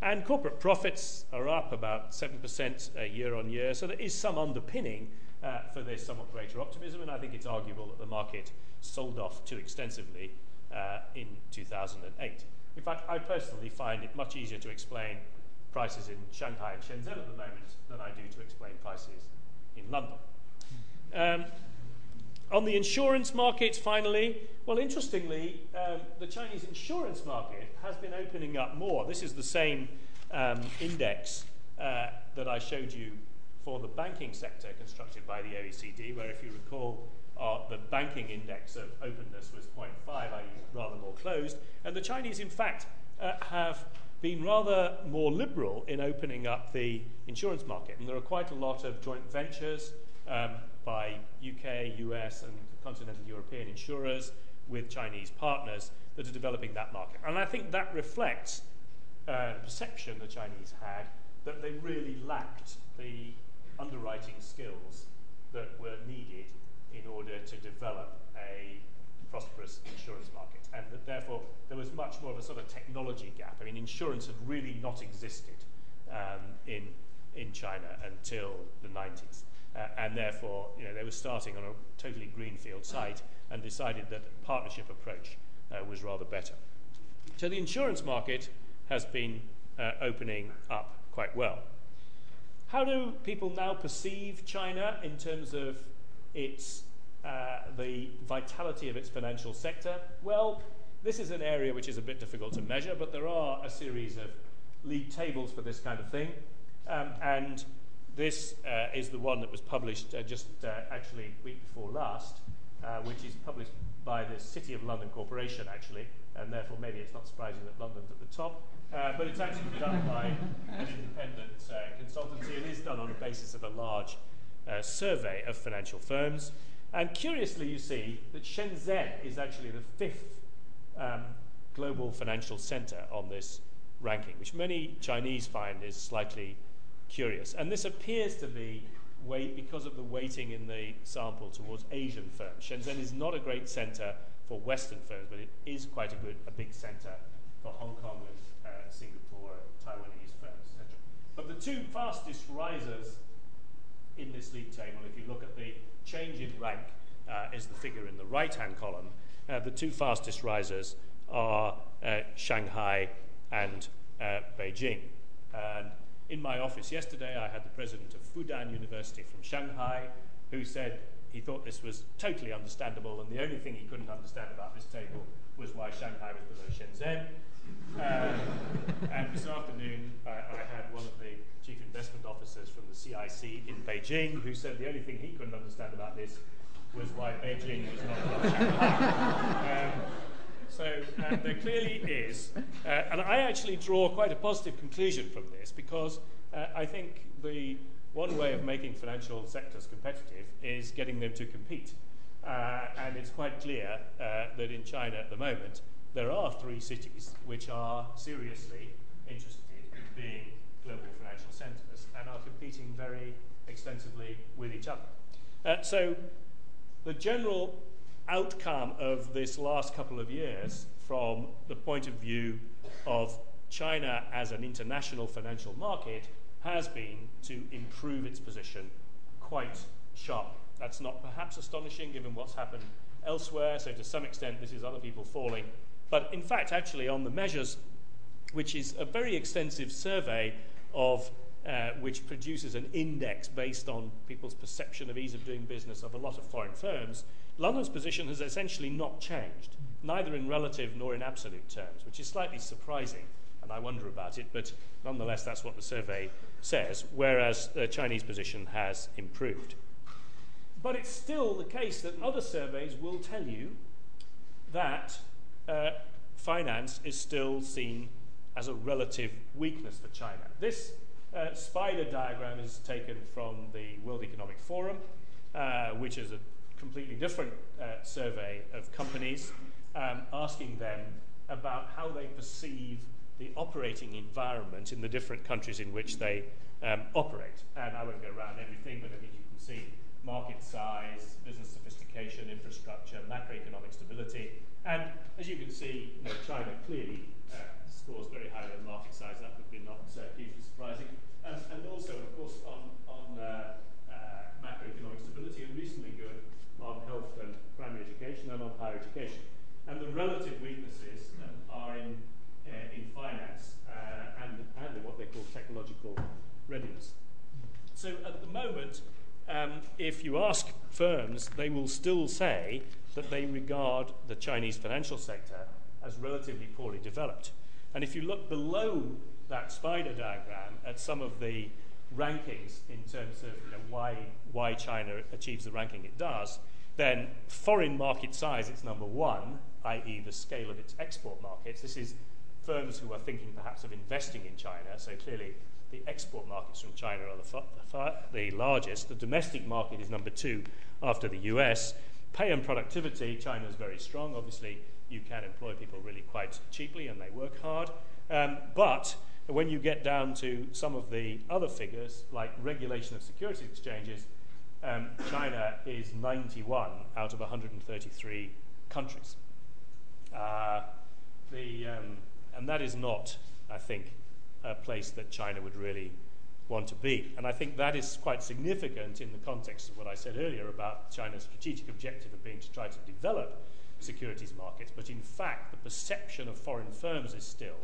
And corporate profits are up about 7% uh, year on year, so there is some underpinning uh, for this somewhat greater optimism, and I think it's arguable that the market sold off too extensively uh, in 2008. In fact, I personally find it much easier to explain prices in Shanghai and Shenzhen at the moment than I do to explain prices in London. Um, on the insurance market, finally, well, interestingly, um, the Chinese insurance market has been opening up more. This is the same um, index uh, that I showed you for the banking sector constructed by the OECD, where, if you recall, uh, the banking index of openness was 0.5, i.e., rather more closed. And the Chinese, in fact, uh, have been rather more liberal in opening up the insurance market. And there are quite a lot of joint ventures um, by UK, US, and continental European insurers with Chinese partners that are developing that market. And I think that reflects uh, the perception the Chinese had that they really lacked the underwriting skills that were needed in order to develop a prosperous insurance market. And that therefore there was much more of a sort of technology gap. I mean, insurance had really not existed um, in, in China until the 90s. Uh, and therefore, you know, they were starting on a totally greenfield site and decided that a partnership approach uh, was rather better. So the insurance market has been uh, opening up quite well. How do people now perceive China in terms of its uh, the vitality of its financial sector? Well, this is an area which is a bit difficult to measure, but there are a series of league tables for this kind of thing. Um, and this uh, is the one that was published uh, just uh, actually week before last, uh, which is published by the City of London Corporation, actually, and therefore maybe it's not surprising that London's at the top. Uh, but it's actually done by an independent consultancy and is done on the basis of a large survey of financial firms. And curiously, you see that Shenzhen is actually the fifth um, global financial center on this ranking, which many Chinese find is slightly curious. And this appears to be because of the weighting in the sample towards Asian firms. Shenzhen is not a great center for Western firms, but it is quite a good, a big center for Hong Kong and uh, Singapore, Taiwanese firms, etc. But the two fastest risers in this league table, if you look at the change in rank, uh, is the figure in the right-hand column. Uh, the two fastest risers are uh, Shanghai and uh, Beijing. And in my office yesterday, I had the president of Fudan University from Shanghai who said he thought this was totally understandable, and the only thing he couldn't understand about this table was why Shanghai was below Shenzhen. Um, and this afternoon, I, I, had one of the chief investment officers from the CIC in Beijing who said the only thing he couldn't understand about this was why Beijing was not above Shanghai. Um, so uh, there clearly is, uh, and I actually draw quite a positive conclusion from this because uh, I think the one way of making financial sectors competitive is getting them to compete. Uh, and it's quite clear uh, that in China at the moment, there are three cities which are seriously interested in being global financial centres and are competing very extensively with each other. Uh, so the general outcome of this last couple of years from the point of view of China as an international financial market has been to improve its position quite sharply. That's not perhaps astonishing given what's happened elsewhere, so to some extent this is other people falling. But in fact, actually, on the measures, which is a very extensive survey of uh, which produces an index based on people's perception of ease of doing business of a lot of foreign firms, London's position has essentially not changed, neither in relative nor in absolute terms, which is slightly surprising, and I wonder about it, but nonetheless, that's what the survey says, whereas the Chinese position has improved. But it's still the case that other surveys will tell you that uh, finance is still seen as a relative weakness for China. This uh, spider diagram is taken from the World Economic Forum, uh, which is a completely different uh, survey of companies, um, asking them about how they perceive the operating environment in the different countries in which they um, operate. And I won't go around everything, but I mean, you can see market size, business sophistication, infrastructure, macroeconomic stability. And as you can see, you know, China clearly uh, scores very highly on market size. That would be not uh, hugely surprising. Um, and also, of course, on, on uh, uh, macroeconomic stability, and recently on health and primary education and on higher education. And the relative weaknesses are in uh, in finance uh, and, and in what they call technological readiness. So at the moment, um, if you ask firms, they will still say that they regard the Chinese financial sector as relatively poorly developed. And if you look below that spider diagram at some of the rankings in terms of you know, why, why China achieves the ranking it does, then foreign market size, it's number one, i.e., the scale of its export markets. This is firms who are thinking perhaps of investing in China. So clearly, the export markets from China are the, far, the largest. The domestic market is number two after the US. Pay and productivity, China is very strong. Obviously, you can employ people really quite cheaply and they work hard. Um, but when you get down to some of the other figures, like regulation of securities exchanges, um, China is 91 out of 133 countries. Uh, the, um, and that is not, I think, a place that China would really want to be. And I think that is quite significant in the context of what I said earlier about China's strategic objective of being to try to develop securities markets. But in fact, the perception of foreign firms is still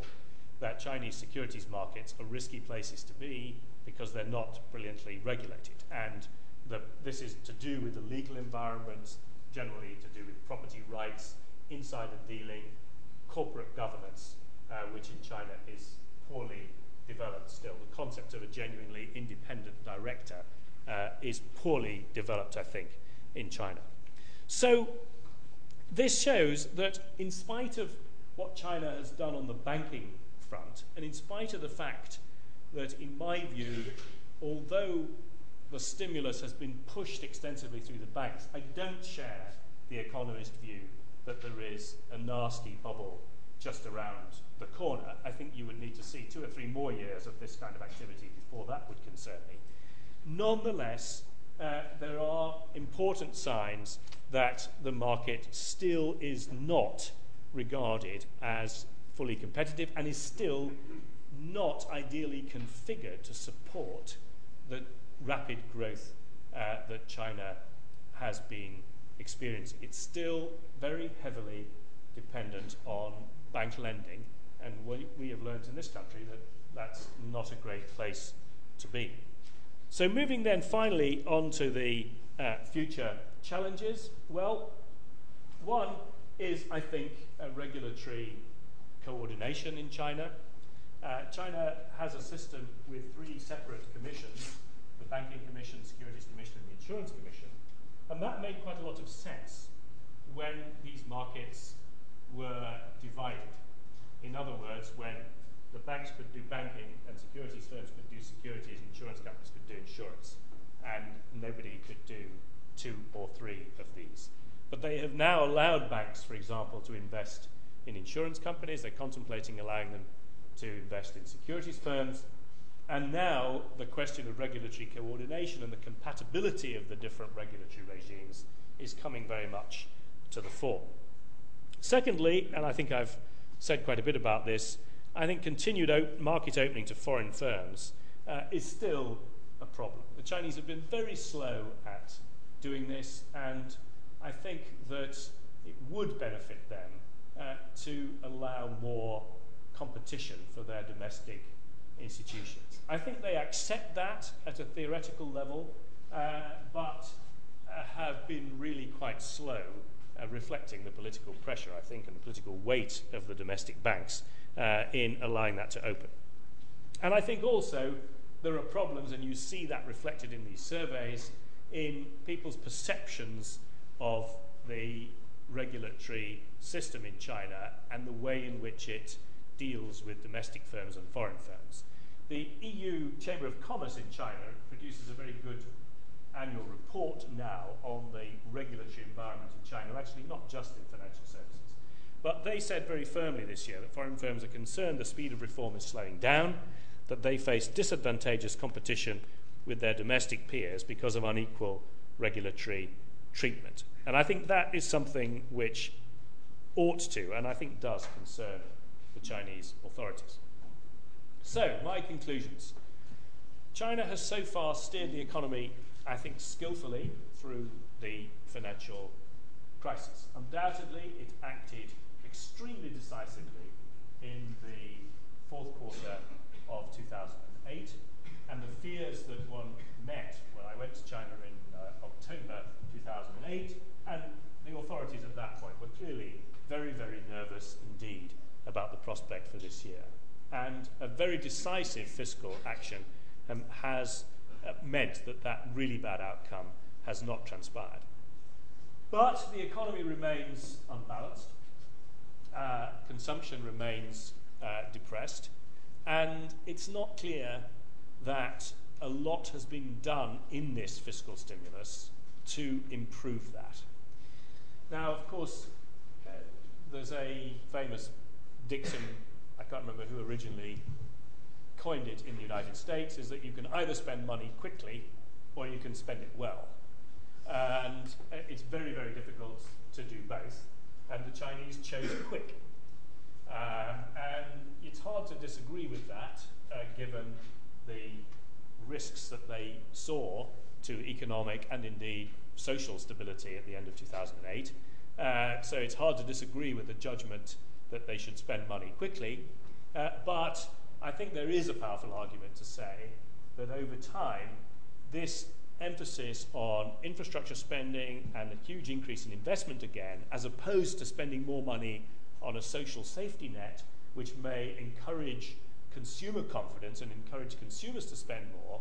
that Chinese securities markets are risky places to be because they're not brilliantly regulated. And the, this is to do with the legal environment, generally to do with property rights, insider dealing, corporate governance, uh, which in China is poorly developed still. The concept of a genuinely independent director uh, is poorly developed, I think, in China. So this shows that in spite of what China has done on the banking front, and in spite of the fact that, in my view, although the stimulus has been pushed extensively through the banks, I don't share the economist view that there is a nasty bubble just around the corner, I think you would need to see two or three more years of this kind of activity before that would concern me. Nonetheless, uh, there are important signs that the market still is not regarded as fully competitive and is still not ideally configured to support the rapid growth uh, that China has been experiencing. It's still very heavily dependent on bank lending, and we, we have learned in this country that that's not a great place to be. So, moving then finally on to the uh, future challenges. Well, one is, I think, a regulatory coordination in China. Uh, China has a system with three separate commissions the Banking Commission, Securities Commission, and the Insurance Commission. And that made quite a lot of sense when these markets were divided. In other words, when the banks could do banking and securities firms could do securities, insurance companies could do insurance, and nobody could do two or three of these. But they have now allowed banks, for example, to invest in insurance companies. They're contemplating allowing them to invest in securities firms. And now the question of regulatory coordination and the compatibility of the different regulatory regimes is coming very much to the fore. Secondly, and I think I've said quite a bit about this, I think continued op- market opening to foreign firms uh, is still a problem. The Chinese have been very slow at doing this, and I think that it would benefit them uh, to allow more competition for their domestic institutions. I think they accept that at a theoretical level, uh, but uh, have been really quite slow uh, reflecting the political pressure, I think, and the political weight of the domestic banks uh, in allowing that to open. And I think also there are problems, and you see that reflected in these surveys, in people's perceptions of the regulatory system in China and the way in which it deals with domestic firms and foreign firms. The EU Chamber of Commerce in China produces a very good annual report now on the regulatory environment in China, actually not just in financial services. But they said very firmly this year that foreign firms are concerned the speed of reform is slowing down, that they face disadvantageous competition with their domestic peers because of unequal regulatory treatment. And I think that is something which ought to, and I think does, concern the Chinese authorities. So, my conclusions. China has so far steered the economy, I think, skillfully through the financial crisis. Undoubtedly, it acted extremely decisively in the fourth quarter of 2008, and the fears that one met when I went to China in uh, October 2008, and the authorities at that point were clearly very, very nervous indeed about the prospect for this year. And a very decisive fiscal action um, has uh, meant that that really bad outcome has not transpired. But the economy remains unbalanced uh, consumption remains uh, depressed, and it's not clear that a lot has been done in this fiscal stimulus to improve that. Now, of course, uh, there's a famous Dixon, I can't remember who originally coined it in the United States, is that you can either spend money quickly or you can spend it well. And uh, it's very, very difficult to do both and the Chinese chose quick. Um, and it's hard to disagree with that, uh, given the risks that they saw to economic and indeed social stability at the end of 2008. Uh, so it's hard to disagree with the judgment that they should spend money quickly. Uh, but I think there is a powerful argument to say that over time, this emphasis on infrastructure spending and a huge increase in investment again, as opposed to spending more money on a social safety net, which may encourage consumer confidence and encourage consumers to spend more,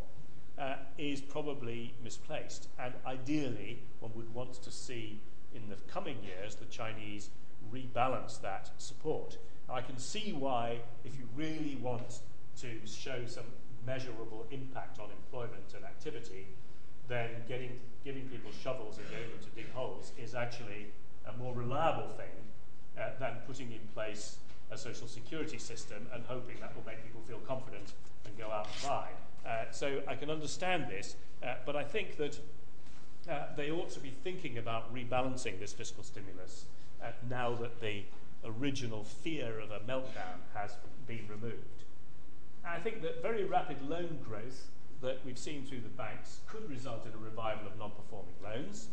uh, is probably misplaced. And ideally, one would want to see in the coming years the Chinese rebalance that support. I can see why, if you really want to show some measurable impact on employment and activity, then getting, giving people shovels and getting them to dig holes is actually a more reliable thing uh, than putting in place a social security system and hoping that will make people feel confident and go out and buy. Uh, so I can understand this, uh, but I think that uh, they ought to be thinking about rebalancing this fiscal stimulus uh, now that the original fear of a meltdown has been removed. I think that very rapid loan growth that we've seen through the banks could result in a revival of non-performing loans,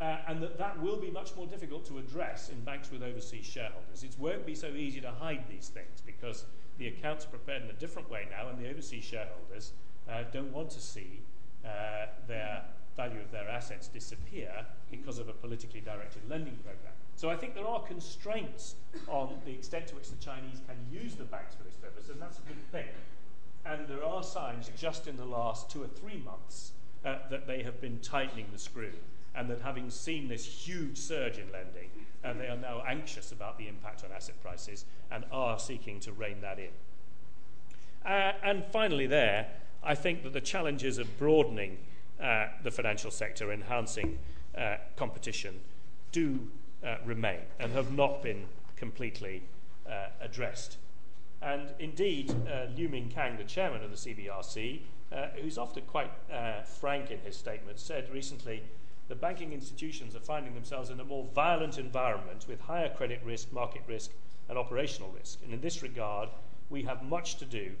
uh, and that that will be much more difficult to address in banks with overseas shareholders. It won't be so easy to hide these things because the accounts are prepared in a different way now, and the overseas shareholders uh, don't want to see uh, their value of their assets disappear because of a politically directed lending program. So I think there are constraints on the extent to which the Chinese can use the banks for this purpose, and that's a good thing. And there are signs just in the last two or three months uh, that they have been tightening the screw, and that having seen this huge surge in lending, uh, they are now anxious about the impact on asset prices and are seeking to rein that in. Uh, and finally, there, I think that the challenges of broadening uh, the financial sector, enhancing uh, competition, do uh, remain and have not been completely addressed. And indeed, uh, Liu Mingkang, the chairman of the CBRC, uh, who's often quite uh, frank in his statements, said recently the banking institutions are finding themselves in a more violent environment with higher credit risk, market risk, and operational risk. And in this regard, we have much to do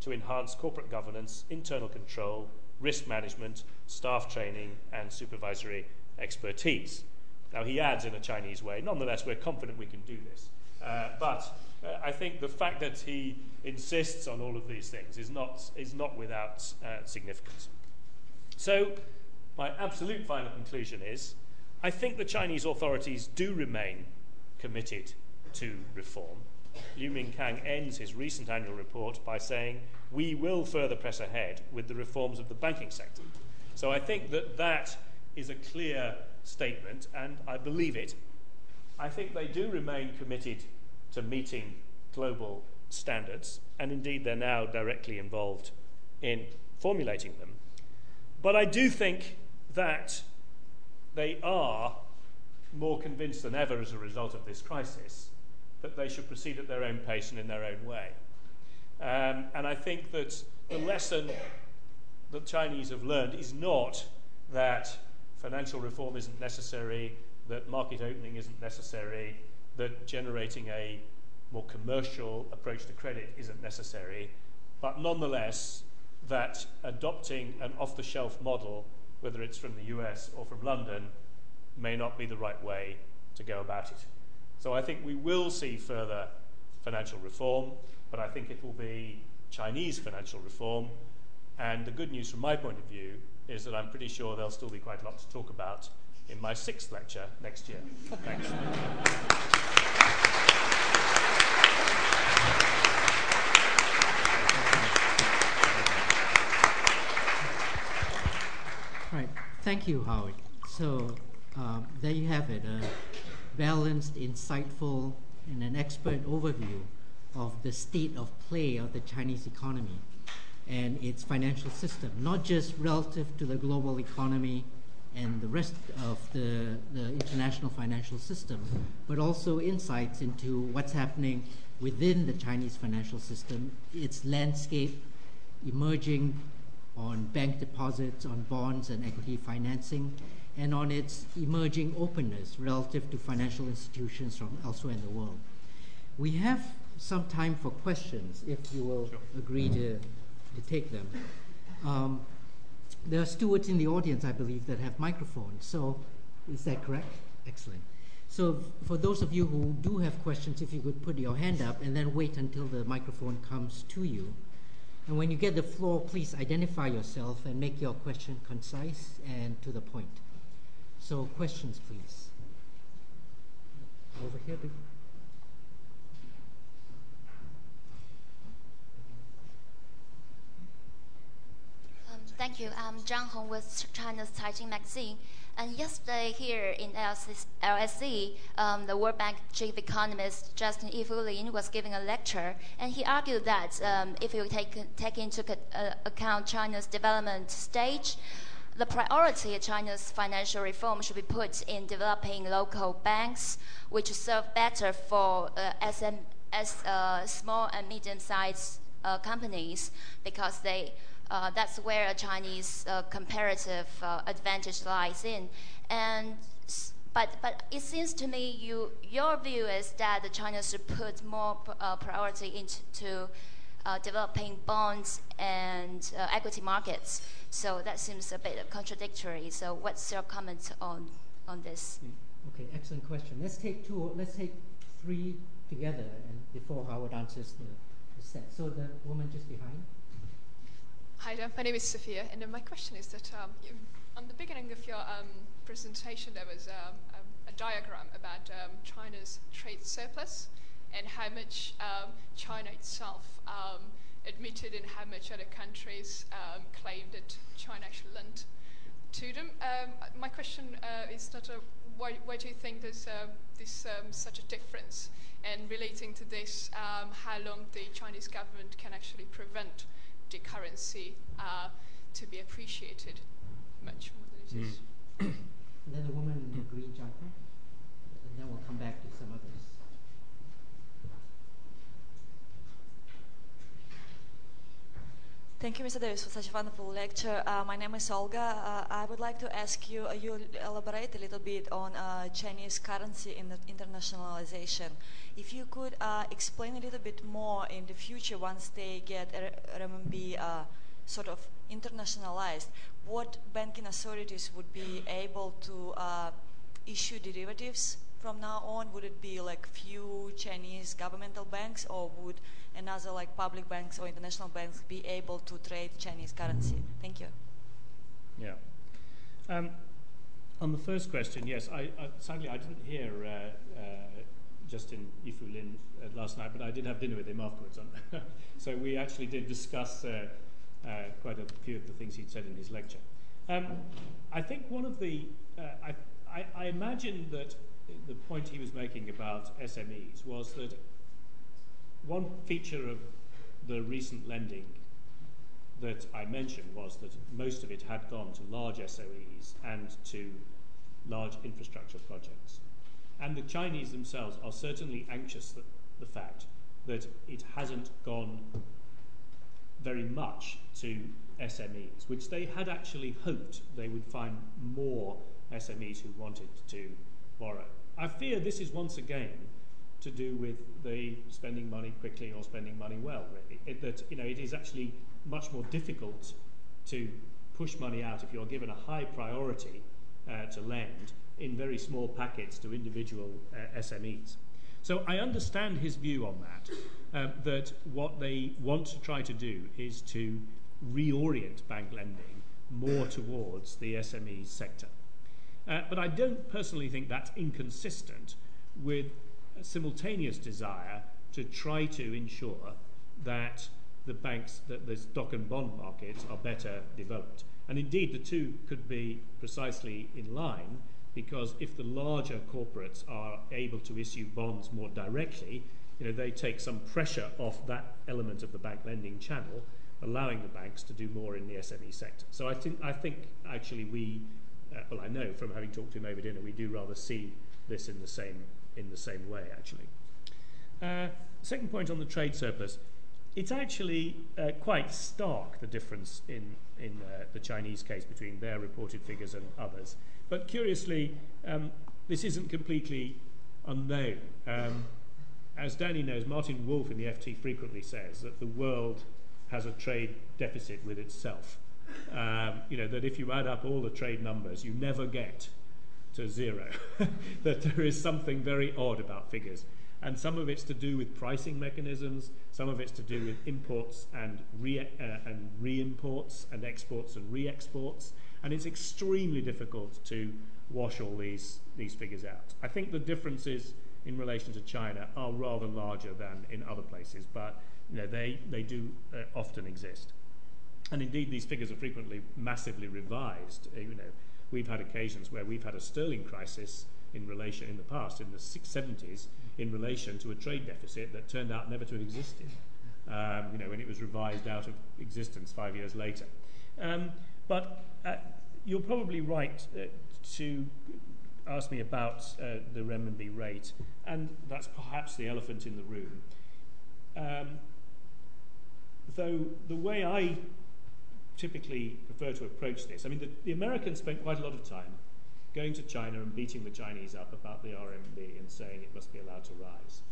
to enhance corporate governance, internal control, risk management, staff training, and supervisory expertise. Now, he adds in a Chinese way, nonetheless, we're confident we can do this. Uh, but uh, I think the fact that he insists on all of these things is not, is not without uh, significance. So, my absolute final conclusion is I think the Chinese authorities do remain committed to reform. Liu Mingkang ends his recent annual report by saying, We will further press ahead with the reforms of the banking sector. So I think that that is a clear statement, and I believe it. I think they do remain committed to meeting global standards, and indeed they're now directly involved in formulating them. But I do think that they are more convinced than ever as a result of this crisis that they should proceed at their own pace and in their own way. Um, and I think that the lesson that Chinese have learned is not that financial reform isn't necessary, that market opening isn't necessary, that generating a more commercial approach to credit isn't necessary, but nonetheless, that adopting an off the shelf model, whether it's from the US or from London, may not be the right way to go about it. So I think we will see further financial reform, but I think it will be Chinese financial reform. And the good news from my point of view is that I'm pretty sure there'll still be quite a lot to talk about in my sixth lecture next year. Thanks. Right. Thank you, Howard. So um, there you have it a balanced, insightful, and an expert overview of the state of play of the Chinese economy and its financial system, not just relative to the global economy and the rest of the, the international financial system, but also insights into what's happening within the Chinese financial system, its landscape emerging on bank deposits, on bonds and equity financing, and on its emerging openness relative to financial institutions from elsewhere in the world. We have some time for questions if you will sure. agree to, to take them. Um, there are stewards in the audience, I believe, that have microphones. So, is that correct? Excellent. So, for those of you who do have questions, if you could put your hand up and then wait until the microphone comes to you. And when you get the floor, please identify yourself and make your question concise and to the point. So, questions, please. Over here. Um, thank you. I'm Zhang Hong with China's Caixin magazine. And yesterday here in LSE, um, the World Bank chief economist Justin Yifu Lin was giving a lecture, and he argued that um, if you take, take into uh, account China's development stage, the priority of China's financial reform should be put in developing local banks, which serve better for uh, SM, as uh, small and medium-sized uh, companies because they uh, that's where a Chinese uh, comparative uh, advantage lies in. And but but it seems to me you your view is that China should put more uh, priority into uh, developing bonds and uh, equity markets. So that seems a bit contradictory. So what's your comment on on this? Mm, okay, excellent question. Let's take two. Let's take three together, and before Howard answers the, the set. So the woman just behind. Hi there, my name is Sophia, and uh, my question is that um, you, on the beginning of your um, presentation, there was um, a, a, diagram about um, China's trade surplus and how much um, China itself um, admitted and how much other countries claimed that China actually lent to them. my question uh, is that uh, why, why, do you think there's uh, this such a difference? And relating to this, how long the Chinese government can actually prevent the currency uh, to be appreciated much more than it is. Mm. and then the woman in the green jumper, and then we'll come back to some others. Thank you, Mr. Davies, for such a wonderful lecture. Uh, my name is Olga. Uh, I would like to ask you, uh, you elaborate a little bit on uh, Chinese currency in internationalization. If you could uh, explain a little bit more in the future once they get RMB uh, sort of internationalized, what banking authorities would be able to issue derivatives from now on? Would it be like few Chinese governmental banks or would another like public banks or international banks be able to trade Chinese currency? Thank you. Yeah. Um, on the first question, yes, I, I, sadly I didn't hear uh, uh, Justin Yifu Lin uh, last night, but I did have dinner with him afterwards. so we actually did discuss uh, uh, quite a few of the things he'd said in his lecture. Um, I think one of the, uh, I, I, I imagine that the point he was making about SMEs was that one feature of the recent lending that I mentioned was that most of it had gone to large SOEs and to large infrastructure projects. And the Chinese themselves are certainly anxious that the fact that it hasn't gone very much to SMEs, which they had actually hoped they would find more SMEs who wanted to borrow. I fear this is once again to do with the spending money quickly or spending money well. Really, it, that you know it is actually much more difficult to push money out if you're given a high priority uh, to lend in very small packets to individual uh, SMEs. So I understand his view on that, uh, that what they want to try to do is to reorient bank lending more towards the SME sector. Uh, but I don't personally think that's inconsistent with a simultaneous desire to try to ensure that the banks, that the stock and bond markets are better developed. And indeed, the two could be precisely in line because if the larger corporates are able to issue bonds more directly, you know, they take some pressure off that element of the bank lending channel, allowing the banks to do more in the SME sector. So I think, I think actually we, well, I know from having talked to him over dinner, we do rather see this in the same, in the same way, actually. Uh, second point on the trade surplus. It's actually uh, quite stark, the difference in, in uh, the Chinese case between their reported figures and others. But curiously, um, this isn't completely unknown. Um, as Danny knows, Martin Wolf in the FT frequently says that the world has a trade deficit with itself. Um, you know, that if you add up all the trade numbers, you never get to zero. that there is something very odd about figures. And some of it's to do with pricing mechanisms, some of it's to do with imports and re, uh, and re-imports and exports and re-exports. And it's extremely difficult to wash all these, these figures out. I think the differences in relation to China are rather larger than in other places, but you know, they, they do uh, often exist. And indeed, these figures are frequently massively revised. Uh, you know, we've had occasions where we've had a sterling crisis in relation in the past, in the 70s, in relation to a trade deficit that turned out never to have existed. Um, you know, when it was revised out of existence five years later. Um, but uh, you're probably right uh, to ask me about uh, the renminbi rate, and that's perhaps the elephant in the room. Um, though the way I typically prefer to approach this, I mean, the, the Americans spent quite a lot of time going to China and beating the Chinese up about the RMB and saying it must be allowed to rise.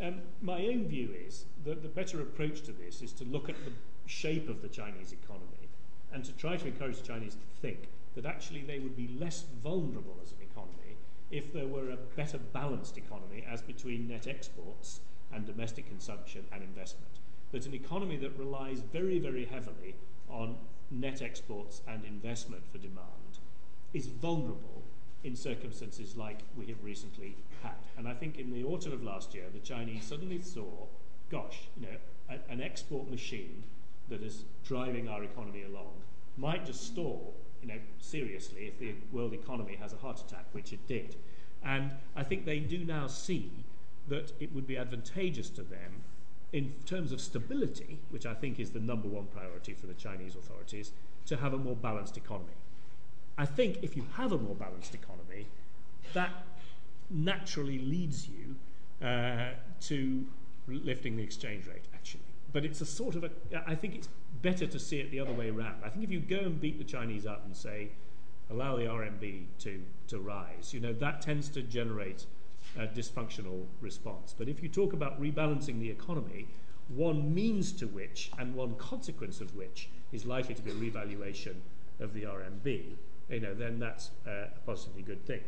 Um, my own view is that the better approach to this is to look at the shape of the Chinese economy and to try to encourage the Chinese to think that actually they would be less vulnerable as an economy if there were a better balanced economy as between net exports and domestic consumption and investment. That an economy that relies very, very heavily on net exports and investment for demand is vulnerable in circumstances like we have recently had. And I think in the autumn of last year, the Chinese suddenly saw, gosh, you know, a, an export machine that is driving our economy along might just stall, you know, seriously if the world economy has a heart attack, which it did. And I think they do now see that it would be advantageous to them in terms of stability, which I think is the number one priority for the Chinese authorities, to have a more balanced economy. I think if you have a more balanced economy, that naturally leads you uh, to lifting the exchange rate, actually. But it's a sort of a, I think it's better to see it the other way around. I think if you go and beat the Chinese up and say, allow the RMB to, to rise, you know, that tends to generate a dysfunctional response. But if you talk about rebalancing the economy, one means to which and one consequence of which is likely to be a revaluation of the RMB, you know, then that's uh, a positively good thing.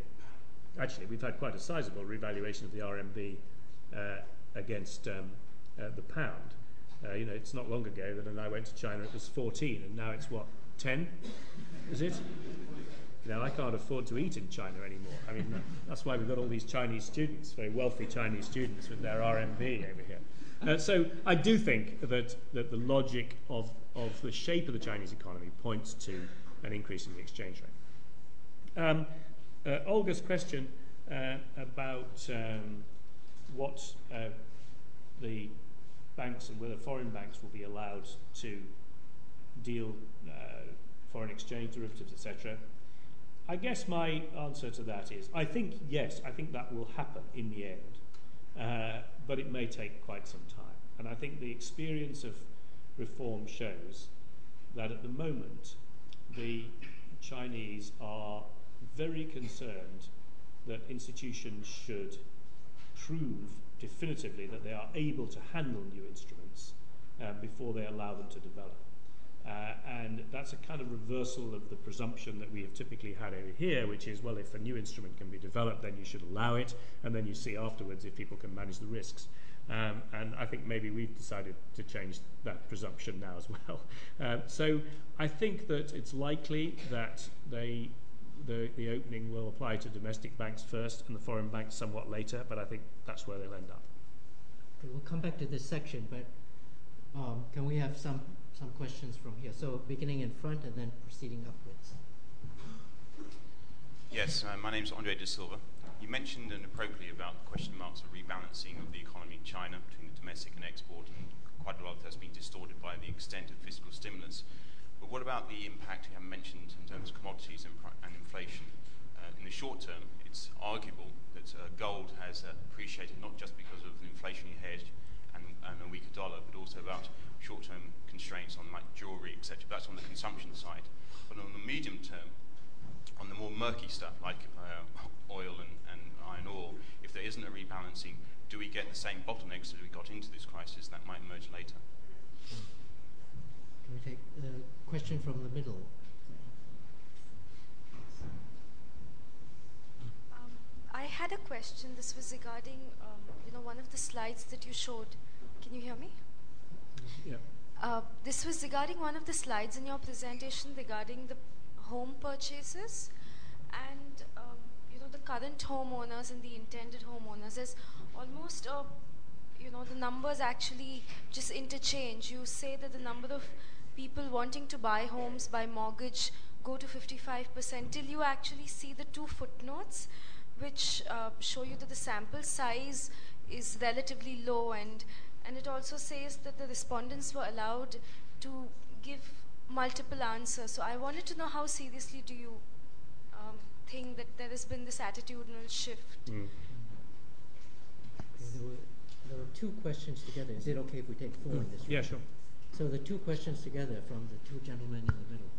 Actually, we've had quite a sizable revaluation of the RMB uh, against um, uh, the pound. Uh, you know, it's not long ago that when I went to China, it was 14, and now it's what, 10? Is it? You know, I can't afford to eat in China anymore. I mean, that's why we've got all these Chinese students, very wealthy Chinese students with their RMB over here. Uh, so I do think that, that the logic of, of the shape of the Chinese economy points to an increase in the exchange rate. Um, uh, Olga's question uh, about um, what uh, the banks and whether foreign banks will be allowed to deal uh, foreign exchange derivatives, etc. I guess my answer to that is I think, yes, I think that will happen in the end, uh, but it may take quite some time. And I think the experience of reform shows that at the moment the Chinese are very concerned that institutions should prove definitively that they are able to handle new instruments uh, before they allow them to develop. Uh, and that's a kind of reversal of the presumption that we have typically had over here, which is, well, if a new instrument can be developed, then you should allow it, and then you see afterwards if people can manage the risks. Um, and I think maybe we've decided to change that presumption now as well. Uh, so I think that it's likely that they, the, the opening will apply to domestic banks first and the foreign banks somewhat later, but I think that's where they'll end up. Okay, we'll come back to this section, but um, can we have some, some questions from here? So beginning in front and then proceeding upwards. Yes, uh, my name is Andre De Silva. You mentioned inappropriately about the question marks of rebalancing of the economy in China between the domestic and export, and quite a lot of that's been distorted by the extent of fiscal stimulus. But what about the impact you haven't mentioned in terms of commodities and, and inflation? Uh, in the short term, it's arguable that uh, gold has uh, appreciated not just because of the inflationary hedge and, and a weaker dollar, but also about short-term constraints on like jewelry, etc. That's on the consumption side. But on the medium term, on the more murky stuff like uh, oil and iron ore, if there isn't a rebalancing, do we get the same bottlenecks as we got into this crisis that might emerge later? Can we take a question from the middle? Um, I had a question. This was regarding, um, you know, one of the slides that you showed. Can you hear me? Yeah. Uh, this was regarding one of the slides in your presentation regarding the home purchases, and um, you know the current homeowners and the intended homeowners is almost a you know the numbers actually just interchange you say that the number of people wanting to buy homes by mortgage go to 55% till you actually see the two footnotes which uh, show you that the sample size is relatively low and and it also says that the respondents were allowed to give multiple answers so i wanted to know how seriously do you um, think that there has been this attitudinal shift. Mm. Okay, there, were, there were two questions together. Is it okay if we take four mm. in this room? Yeah, sure. So the two questions together from the two gentlemen in the middle.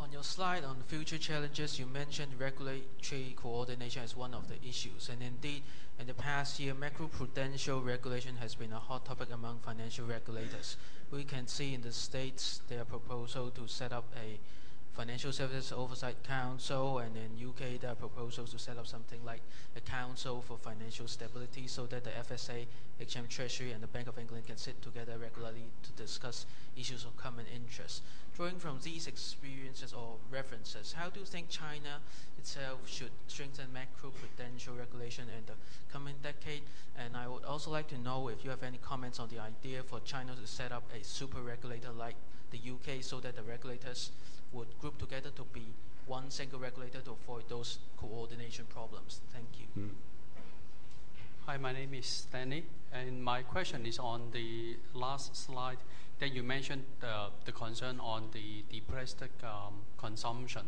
On your slide on future challenges, you mentioned regulatory coordination as one of the issues. And indeed, in the past year, macroprudential regulation has been a hot topic among financial regulators. We can see in the States their proposal to set up a Financial Services Oversight Council, and in UK there are proposals to set up something like a Council for Financial Stability so that the FSA, HM Treasury, and the Bank of England can sit together regularly to discuss issues of common interest. Drawing from these experiences or references, how do you think China itself should strengthen macro-prudential regulation in the coming decade? And I would also like to know if you have any comments on the idea for China to set up a super regulator like the UK so that the regulators would group together to be one single regulator to avoid those coordination problems. Thank you. Mm. Hi, my name is Stanley, and my question is on the last slide that you mentioned the, the concern on the depressed um, consumption.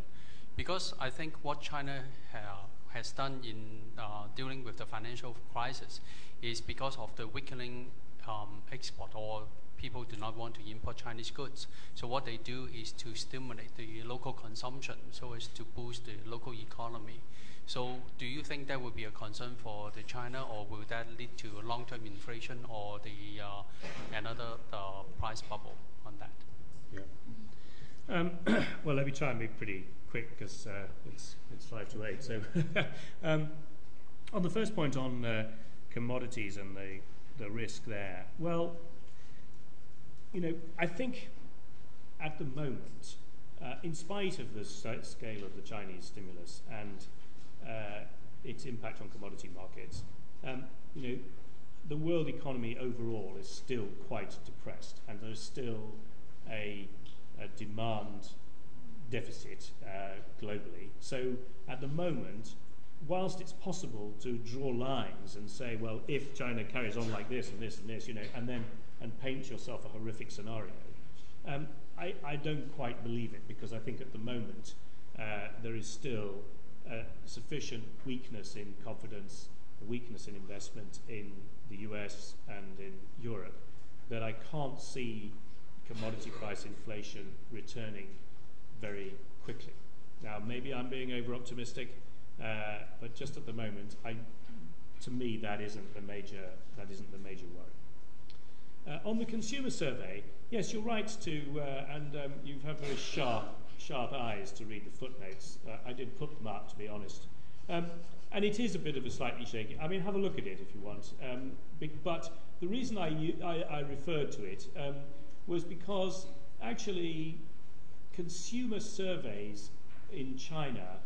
Because I think what China ha- has done in uh, dealing with the financial crisis is because of the weakening um, export or people do not want to import Chinese goods. So what they do is to stimulate the local consumption so as to boost the local economy. So do you think that would be a concern for the China or will that lead to long-term inflation or the uh, another uh, price bubble on that? Yeah. Um, well, let me try and be pretty quick because uh, it's, it's five to eight. So um, on the first point on uh, commodities and the, the risk there, well, you know, I think at the moment, uh, in spite of the scale of the Chinese stimulus and uh, its impact on commodity markets, um, you know, the world economy overall is still quite depressed, and there's still a, a demand deficit uh, globally. So at the moment, whilst it's possible to draw lines and say, well, if China carries on like this and this and this, you know, and then and paint yourself a horrific scenario. Um, I, I don't quite believe it because I think at the moment uh, there is still uh, sufficient weakness in confidence, weakness in investment in the US and in Europe that I can't see commodity price inflation returning very quickly. Now, maybe I'm being over optimistic, uh, but just at the moment, I, to me, that isn't the major, that isn't the major worry. Uh, on the consumer survey, yes, you're right to, uh, and um, you have very sharp, sharp eyes to read the footnotes. Uh, I did put them up, to be honest. Um, and it is a bit of a slightly shaky. I mean, have a look at it if you want. Um, but the reason I, I, I referred to it um, was because actually consumer surveys in China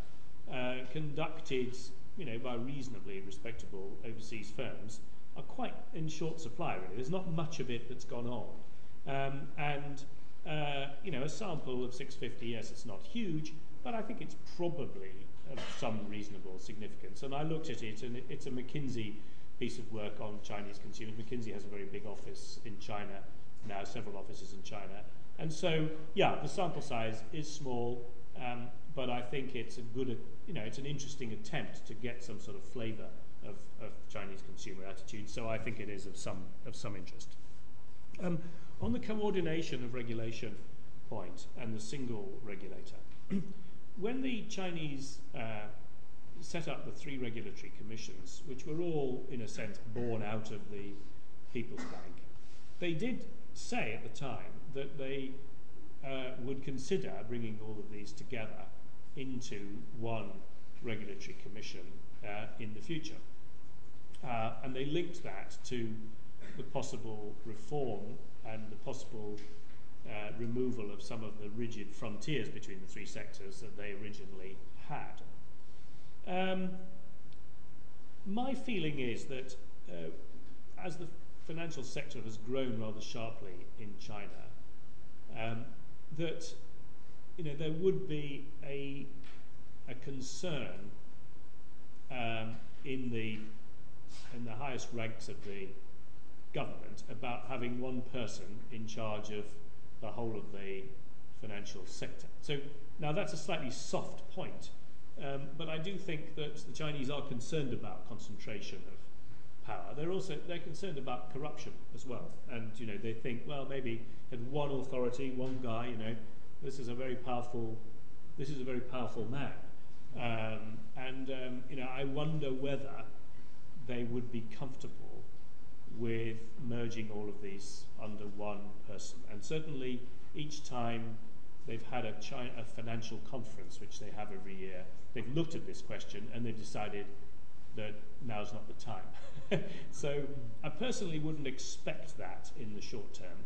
uh, conducted, you know, by reasonably respectable overseas firms are quite in short supply. Really, there's not much of it that's gone on, um, and uh, you know, a sample of 650, yes, it's not huge, but I think it's probably of some reasonable significance. And I looked at it, and it, it's a McKinsey piece of work on Chinese consumers. McKinsey has a very big office in China now, several offices in China. And so, yeah, the sample size is small, um, but I think it's a good, you know, it's an interesting attempt to get some sort of flavour of, of Chinese consumer attitudes. So I think it is of some of some interest. Um, on the coordination of regulation point and the single regulator, when the Chinese uh, set up the three regulatory commissions, which were all, in a sense, born out of the People's Bank, they did say at the time that they uh, would consider bringing all of these together into one regulatory commission uh, in the future. Uh, and they linked that to the possible reform and the possible uh, removal of some of the rigid frontiers between the three sectors that they originally had. Um, my feeling is that uh, as the financial sector has grown rather sharply in China, um, that you know there would be a a concern um, in the in the highest ranks of the government about having one person in charge of the whole of the financial sector. So now that's a slightly soft point, um, but I do think that the Chinese are concerned about concentration of power. They're also they're concerned about corruption as well, and you know they think well maybe had one authority, one guy, you know, this is a very powerful, this is a very powerful man, um, and um, you know I wonder whether they would be comfortable with merging all of these under one person, and certainly each time they've had a, China, a financial conference, which they have every year, they've looked at this question and they've decided that now's not the time. so I personally wouldn't expect that in the short term.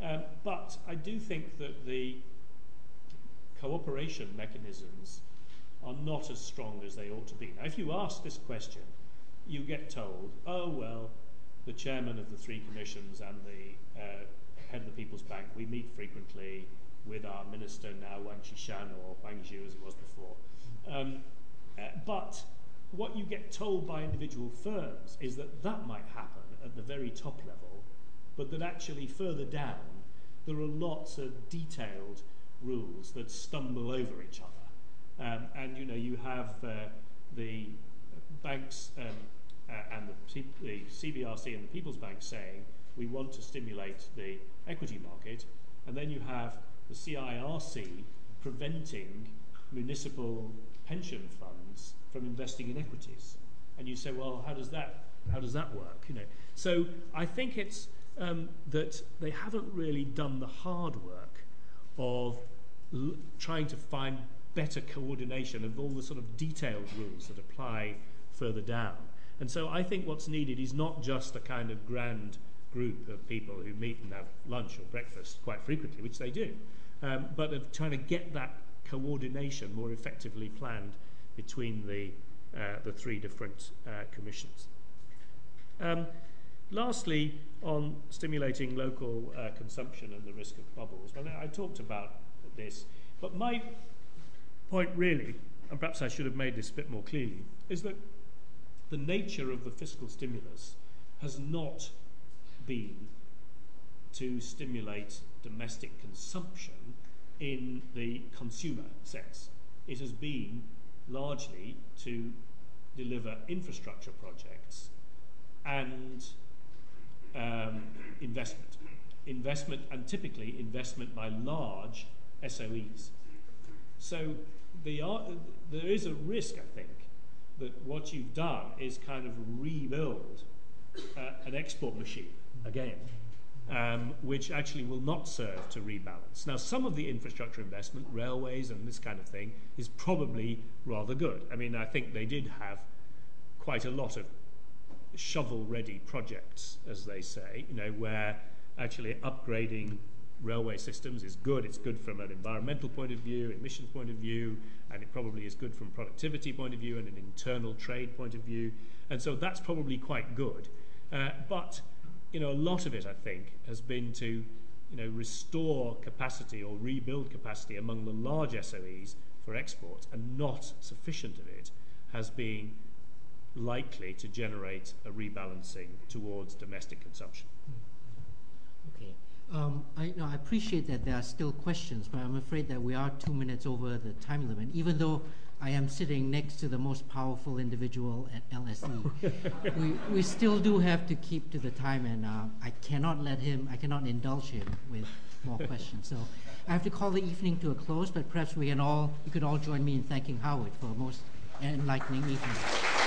Um, but I do think that the cooperation mechanisms are not as strong as they ought to be. Now, if you ask this question, you get told, oh, well, the chairman of the three commissions and the uh, head of the People's Bank, we meet frequently with our minister now, Wang Qishan, or Huang Ju as it was before. Um, uh, but what you get told by individual firms is that that might happen at the very top level, but that actually further down there are lots of detailed rules that stumble over each other. Um, and you know, you have uh, the banks um, C- the CBRC and the People's Bank saying we want to stimulate the equity market, and then you have the CIRC preventing municipal pension funds from investing in equities. And you say, well, how does that how does that work? You know, so I think it's um, that they haven't really done the hard work of trying to find better coordination of all the sort of detailed rules that apply further down. And so I think what's needed is not just a kind of grand group of people who meet and have lunch or breakfast quite frequently, which they do, um, but of trying to get that coordination more effectively planned between the, uh, the three different uh, commissions. Um, lastly, on stimulating local uh, consumption and the risk of bubbles, well, I talked about this, but my point really, and perhaps I should have made this a bit more clearly, is that the nature of the fiscal stimulus has not been to stimulate domestic consumption in the consumer sense. It has been largely to deliver infrastructure projects and um, investment. Investment, and typically investment by large SOEs. So the, there is a risk, I think, that what you've done is kind of rebuild uh, an export machine again, um, which actually will not serve to rebalance. Now, some of the infrastructure investment, railways and this kind of thing, is probably rather good. I mean, I think they did have quite a lot of shovel-ready projects, as they say, you know, where actually upgrading railway systems is good. It's good from an environmental point of view, emissions point of view, and it probably is good from productivity point of view and an internal trade point of view. And so that's probably quite good. Uh, but you know, a lot of it, I think, has been to you know, restore capacity or rebuild capacity among the large SOEs for exports, and not sufficient of it has been likely to generate a rebalancing towards domestic consumption. Okay. Um, I, you know, I appreciate that there are still questions, but I'm afraid that we are two minutes over the time limit, even though I am sitting next to the most powerful individual at LSE. we, we still do have to keep to the time, and uh, I cannot let him, I cannot indulge him with more questions. So I have to call the evening to a close, but perhaps we can all, you could all join me in thanking Howard for a most enlightening evening.